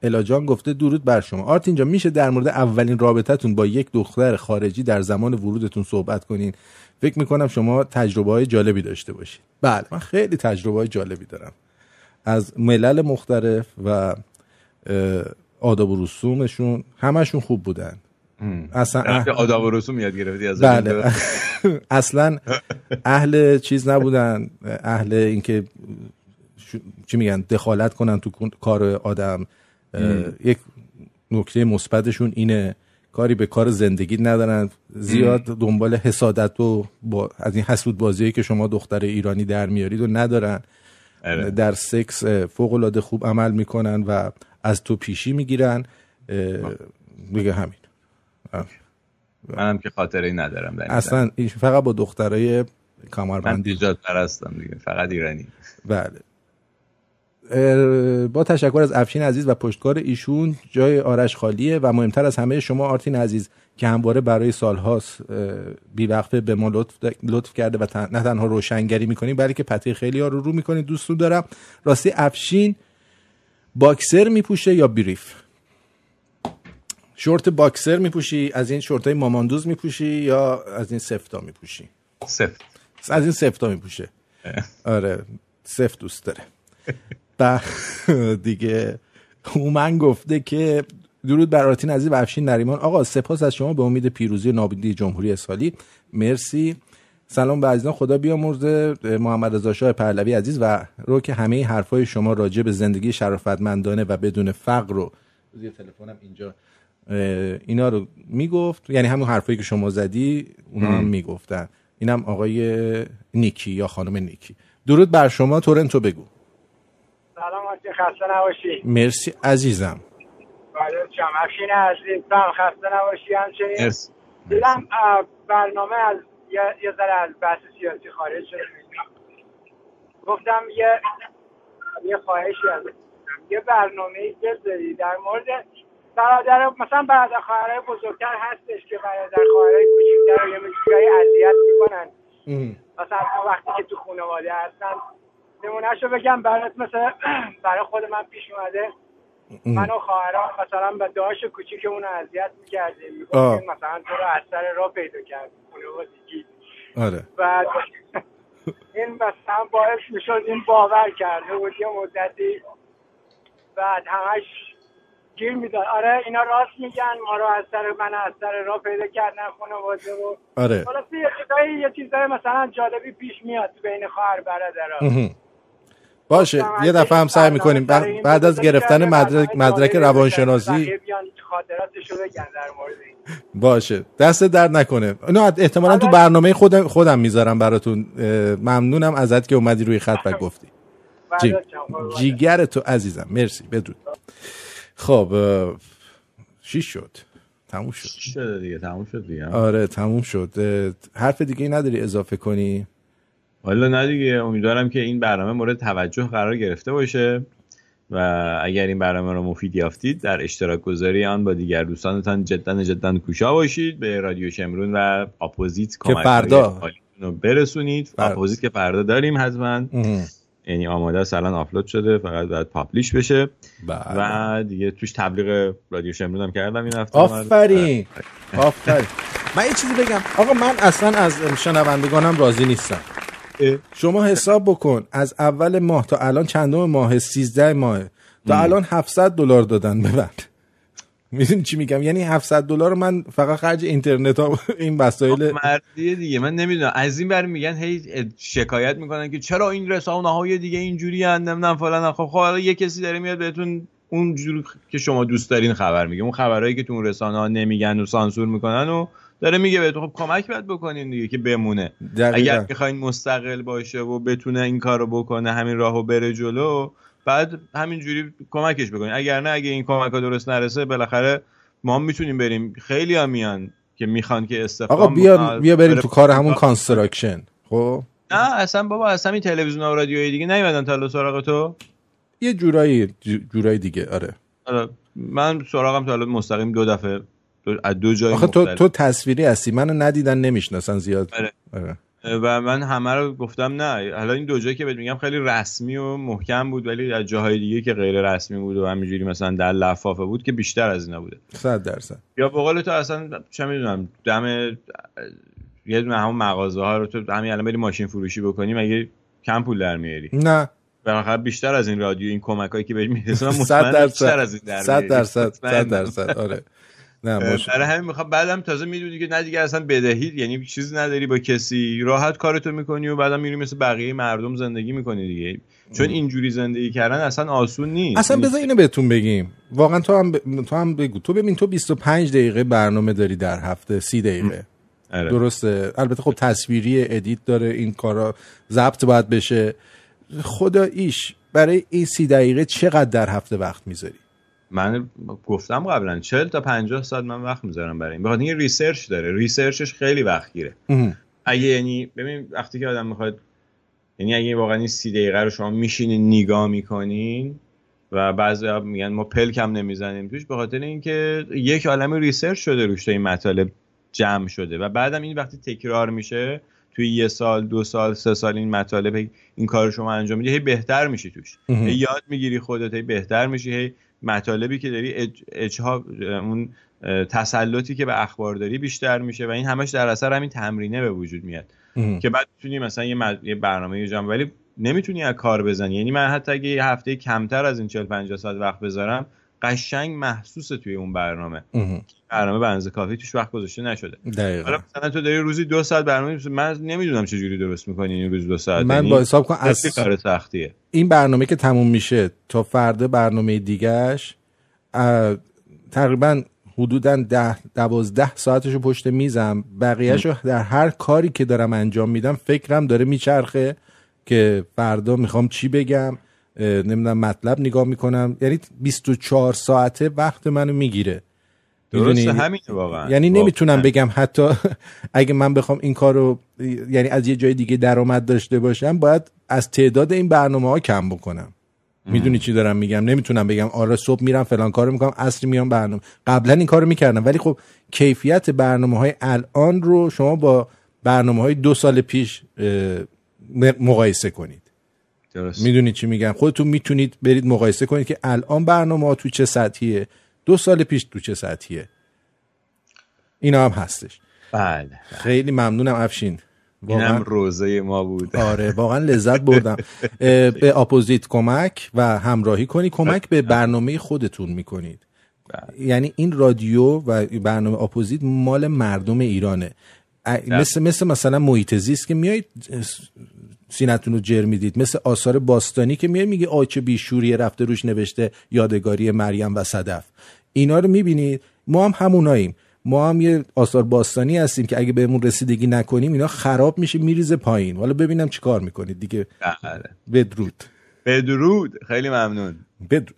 [SPEAKER 1] الا جان گفته درود بر شما. آرت اینجا میشه در مورد اولین رابطتون با یک دختر خارجی در زمان ورودتون صحبت کنین؟ فکر می‌کنم شما تجربه های جالبی داشته باشید. بله من خیلی تجربه های جالبی دارم. از ملل مختلف و آداب و رسومشون همشون خوب بودن.
[SPEAKER 2] اصلا اهل... آداب و رسوم یاد گرفتی از
[SPEAKER 1] بله. اصلا اهل چیز نبودن. اهل اینکه چی میگن دخالت کنن تو کار آدم. یک نکته مثبتشون اینه کاری به کار زندگی ندارن. زیاد دنبال حسادت و با از این حسود بازیایی که شما دختر ایرانی در میارید و ندارن. اره. در سکس فوق العاده خوب عمل می‌کنن و از تو پیشی می‌گیرن. دیگه همین.
[SPEAKER 2] منم که خاطره ندارم در
[SPEAKER 1] اصلا این فقط با دخترای کامربندی.
[SPEAKER 2] من دیجات پرستم دیگه فقط ایرانی.
[SPEAKER 1] بله. با تشکر از افشین عزیز و پشتکار ایشون جای آرش خالیه و مهمتر از همه شما آرتین عزیز که همواره برای سالهاست بیوقفه به ما لطف, لطف کرده و نه تنها روشنگری می‌کنیم بلکه پته خیلی ها رو رو می‌کنید دوستون دارم. راستی افشین باکسر میپوشه یا بریف؟ شورت باکسر میپوشی از این شورت های ماماندوز میپوشی یا از این سفتا میپوشی؟
[SPEAKER 2] سفت.
[SPEAKER 1] از این سفتا میپوشه. آره سفت دوست داره. دیگه من گفته که درود بر آرتین عزیز و افشین نریمان. آقا سپاس از شما به امید پیروزی نابودی جمهوری اسلامی. مرسی. سلام به عزیزان. خدا بیامرزه. محمد رضا شاه پهلوی عزیز و رو که همه حرفای شما راجع به زندگی شرافتمندانه و بدون فقر رو تلفنم اینجا اینا رو می‌گفت. یعنی همون حرفایی که شما زدی اونا هم می‌گفتن. اینم آقای نیکی یا خانم نیکی. درود بر شما تورنتو بگو.
[SPEAKER 6] سلام خسته نباشی.
[SPEAKER 1] مرسی عزیزم.
[SPEAKER 6] بله چمفشین عزیز. بم خسته نباشی همچنین. دیدم برنامه از یه ذره از بحث سیاسی خارج شده. گفتم یه یه خواهشی از یه برنامه بذاری در مورد برادر مثلا برادر خواهرای بزرگتر هستش که برادر خواهرای کوچیکتر رو یه مجوری اذیت می‌کنن. مثلا وقتی که تو خانواده هستن نمونهش رو بگم برات مثلا برای خود من پیش اومده. من و خواهرام مثلا به داشت کوچیکمون اذیت می‌کردیم. مثلا تو رو از سر راه پیدا کرد
[SPEAKER 1] آره.
[SPEAKER 6] و این مثلا باعث می‌شد این باور کرده بود یه مدتی. بعد همش گیر می‌داد آره اینا راست میگن ما رو از سر من از سر راه پیدا کردن خانواده و
[SPEAKER 1] آره.
[SPEAKER 6] حالا یه چیزایی یه چیزایی مثلا جالبی پیش میاد بین خواهر برادرها
[SPEAKER 1] باشه یه دفعه هم سعی می‌کنیم. بعد از گرفتن مدرک مدرک روانشناسی باشه. دست درد نکنه. نه احتمالا تو برنامه خودم خودم می‌ذارم براتون. ممنونم ازت که اومدی روی خط و گفتی. جی... جیگر تو عزیزم. مرسی. بدرود. خب چی شد؟ تموم شد.
[SPEAKER 2] شده دیگه؟ تموم شد دیگه.
[SPEAKER 1] آره تموم شد. حرف دیگه نداری اضافه کنی؟
[SPEAKER 2] حالا نه دیگه. امیدوارم که این برنامه مورد توجه قرار گرفته باشه و اگر این برنامه رو مفید یافتید در اشتراک گذاری آن با دیگر دوستانتان جدا جدا کوشا باشید. به رادیو شمرون و اپوزیت
[SPEAKER 1] که فردا.
[SPEAKER 2] رو برسونید. اپوزیت که فردا داریم حتما. یعنی آماده است الان آپلود شده فقط باید publish بشه. بله. و دیگه توش تبلیغ رادیو شمرون هم کردم این هفته.
[SPEAKER 1] آفرین. آفرین. من یه چیزی بگم. آقا من اصلا از شنوندگانم راضی نیستم. شما حساب بکن. از اول ماه تا الان چندم ماه؟ 13 ماه. تا الان 700 دلار دادن ببند می‌دونی چی میگم؟ یعنی 700 دلار من فقط خرج اینترنت ها این وسایل
[SPEAKER 2] مردیه دیگه. من نمی‌دونم. از این بر میگن هی شکایت می‌کنن که چرا این رسانه های دیگه اینجوری نمی‌دونم فلان. خب خب حالا یه کسی داره میاد بهتون اون جوری که شما دوست دارین خبر میگه. اون خبرهایی که تو اون رسانه ها نمیگن و سانسور می‌کنن و داره میگه بهتون. خب کمک باید بکنین دیگه که بمونه. دقیقا. اگر می‌خواین مستقل باشه و بتونه این کارو بکنه همین راهو بره جلو بعد همینجوری کمکش بکنین. اگر نه اگه این کمک ها درست نرسه بالاخره ما می‌تونیم بریم. خیلی ها میان که می‌خوان که استفاده
[SPEAKER 1] آقا بیا بیا بریم تو کار همون construction. خب؟
[SPEAKER 2] نه اصلا بابا اصلا این تلویزیون و رادیوی دیگه نیومدن تا سراغ تو.
[SPEAKER 1] یه جورایی جورایی دیگه آره.
[SPEAKER 2] آره. من سراغم تا مستقیم دو دفعه از دو جای
[SPEAKER 1] آخه تو, تو تصویری هستی. منو ندیدن نمی‌شناسن زیاد.
[SPEAKER 2] آره. آره. و من همه رو گفتم نه. حالا این دو جایی که بهت میگم خیلی رسمی و محکم بود ولی از جاهای دیگه که غیر رسمی بود و همینجوری مثلا در لفافه بود که بیشتر از اینا بوده.
[SPEAKER 1] 100 درصد.
[SPEAKER 2] یا به قول تو اصلا چه می‌دونم دم یه دونه همون مغازه ها رو تو همین الان بری ماشین فروشی بکنی مگه کم پول در میاری؟
[SPEAKER 1] نه.
[SPEAKER 2] بالاخره بیشتر از این رادیو این کمکایی که بهش می‌رسه
[SPEAKER 1] 100 درصد. از این در 100 درصد 100 درصد. آره.
[SPEAKER 2] نه برای همین می‌خوام بعدم تازه می‌دونی که نه دیگه اصلا بدهی یعنی چیزی نداری با کسی راحت کارتو می‌کنی و بعدم میری مثل بقیه مردم زندگی می‌کنی دیگه. چون اینجوری زندگی کردن اصلا آسون نیست.
[SPEAKER 1] اصلا بذار اینو بهتون بگیم. واقعا تو هم ب... تو هم بگو. تو ببین تو 25 دقیقه برنامه داری در هفته 30 دقیقه. اره. درسته؟ البته خب تصویری edit داره این کارا ضبط باید بشه. خداییش برای این سی دقیقه چقدر در هفته وقت می‌ذاری؟
[SPEAKER 2] من گفتم قبلا 40 تا 50 ساعت من وقت می‌ذارم برای این. بخاطر اینکه research داره. research ش خیلی وقت گیره اگه یعنی ببین وقتی که آدم می‌خواد یعنی اگه واقعا این سی دقیقه رو شما میشینین نگاه می‌کنین و بعضی میگن ما پلکم نمی‌زنیم توش به خاطر اینکه یک عالم research شده روش این مطالب جمع شده و بعدم این وقتی تکرار میشه توی یه سال دو سال سه سال این مطالب این کار شما انجام میدی هی بهتر میشی توش. هی یاد می‌گیری خودت هی بهتر میشی هی مطالبی که داری اج... اجها اون تسلطی که به اخبار داری بیشتر میشه و این همش در اثر همین تمرینه به وجود میاد. که بعد می‌تونی مثلا یه, یه برنامه جام ولی نمی‌تونی از کار بزنی. یعنی من حتی اگه یه هفته کمتر از این 40 50 ساعت وقت بذارم قشنگ محسوسه توی اون برنامه. برنامه بنز کافی توش وقت گذاشته نشده.
[SPEAKER 1] حالا
[SPEAKER 2] مثلا تو داری روزی دو ساعت برنامه من نمی‌دونم چه جوری درست می‌کنی این روز دو ساعت.
[SPEAKER 1] من یعنی با حساب کن
[SPEAKER 2] از کار سختیه.
[SPEAKER 1] این برنامه که تموم میشه تا فردا برنامه دیگهش تقریبا حدودا ده دوازده ساعتشو پشت میزم. بقیهشو در هر کاری که دارم انجام میدم فکرم داره میچرخه که فردا می‌خوام چی بگم نمی‌دونم مطلب نگاه می‌کنم. یعنی 24 ساعته وقت منو می‌گیره.
[SPEAKER 2] درسته همین واقعا.
[SPEAKER 1] یعنی نمی‌تونم بگم حتی اگه من بخوام این کارو یعنی از یه جای دیگه درآمد داشته باشم باید از تعداد این برنامه ها کم بکنم. می‌دونی چی دارم میگم؟ نمی‌تونم بگم آره صبح میرم فلان کارو می‌کنم اصری میام برنامه. قبلا این کارو می‌کردم ولی خب کیفیت برنامه های الان رو شما با برنامه های دو سال پیش مقایسه کنید.
[SPEAKER 5] می‌دونید چی میگم؟ خودتون می‌تونید برید مقایسه کنید که الان برنامه ها تو چه سطحیه. دو سال پیش تو چه سطحیه؟ اینا هم هستش.
[SPEAKER 2] بله.
[SPEAKER 5] خیلی ممنونم افشین.
[SPEAKER 2] اینم روضه ما بود.
[SPEAKER 5] آره واقعا لذت بردم. به اپوزیت کمک و همراهی کنی. کمک به برنامه خودتون می‌کنید. بله. یعنی این رادیو و برنامه اپوزیت مال مردم ایرانه. بله. مثل مثل مثلا محیط زیست که میایید سینتون رو جر می‌دید. مثل آثار باستانی که میای میگه آچه بیشوریه رفته روش نوشته یادگاری مریم و صدف. اینا رو می‌بینید. ما هم هموناییم. ما هم یه آثار باستانی هستیم که اگه بهمون رسیدگی نکنیم اینا خراب میشه میریزه پایین. حالا ببینم چی کار می‌کنید دیگه.
[SPEAKER 2] بله.
[SPEAKER 5] بدرود.
[SPEAKER 2] بدرود. خیلی ممنون.
[SPEAKER 5] بدرود.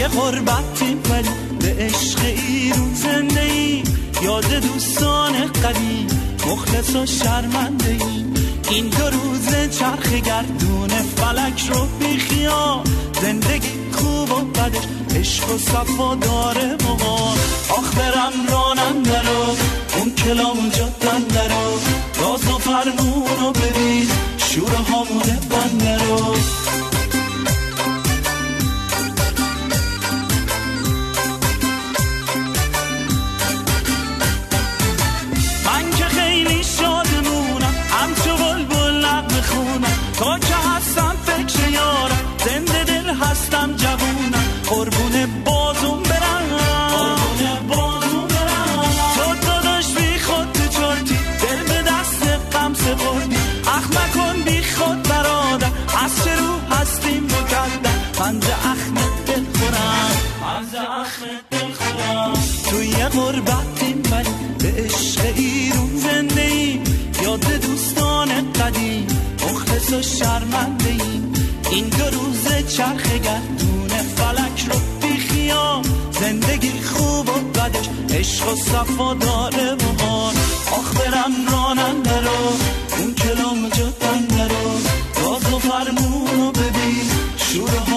[SPEAKER 5] یه غربتیم ولی به عشق ایرون زنده ای یاد دوستان قدیم مخلص و شرمنده ای. این دو روز چرخ گردون فلک رو بیخیا زندگی خوب و بدش عشق و صفا داره بابا آخ برم رانم درو اون کلام اون جدن درو. راز و فرمون رو ببین شور همونه بنده رو. چرخ گردون فلک رو بیخیام زندگی خوب و بدش عشق و صفا داره و آن آخ برم راننده رو اون کلام جدنده رو. راز و فرمون رو ببین. شور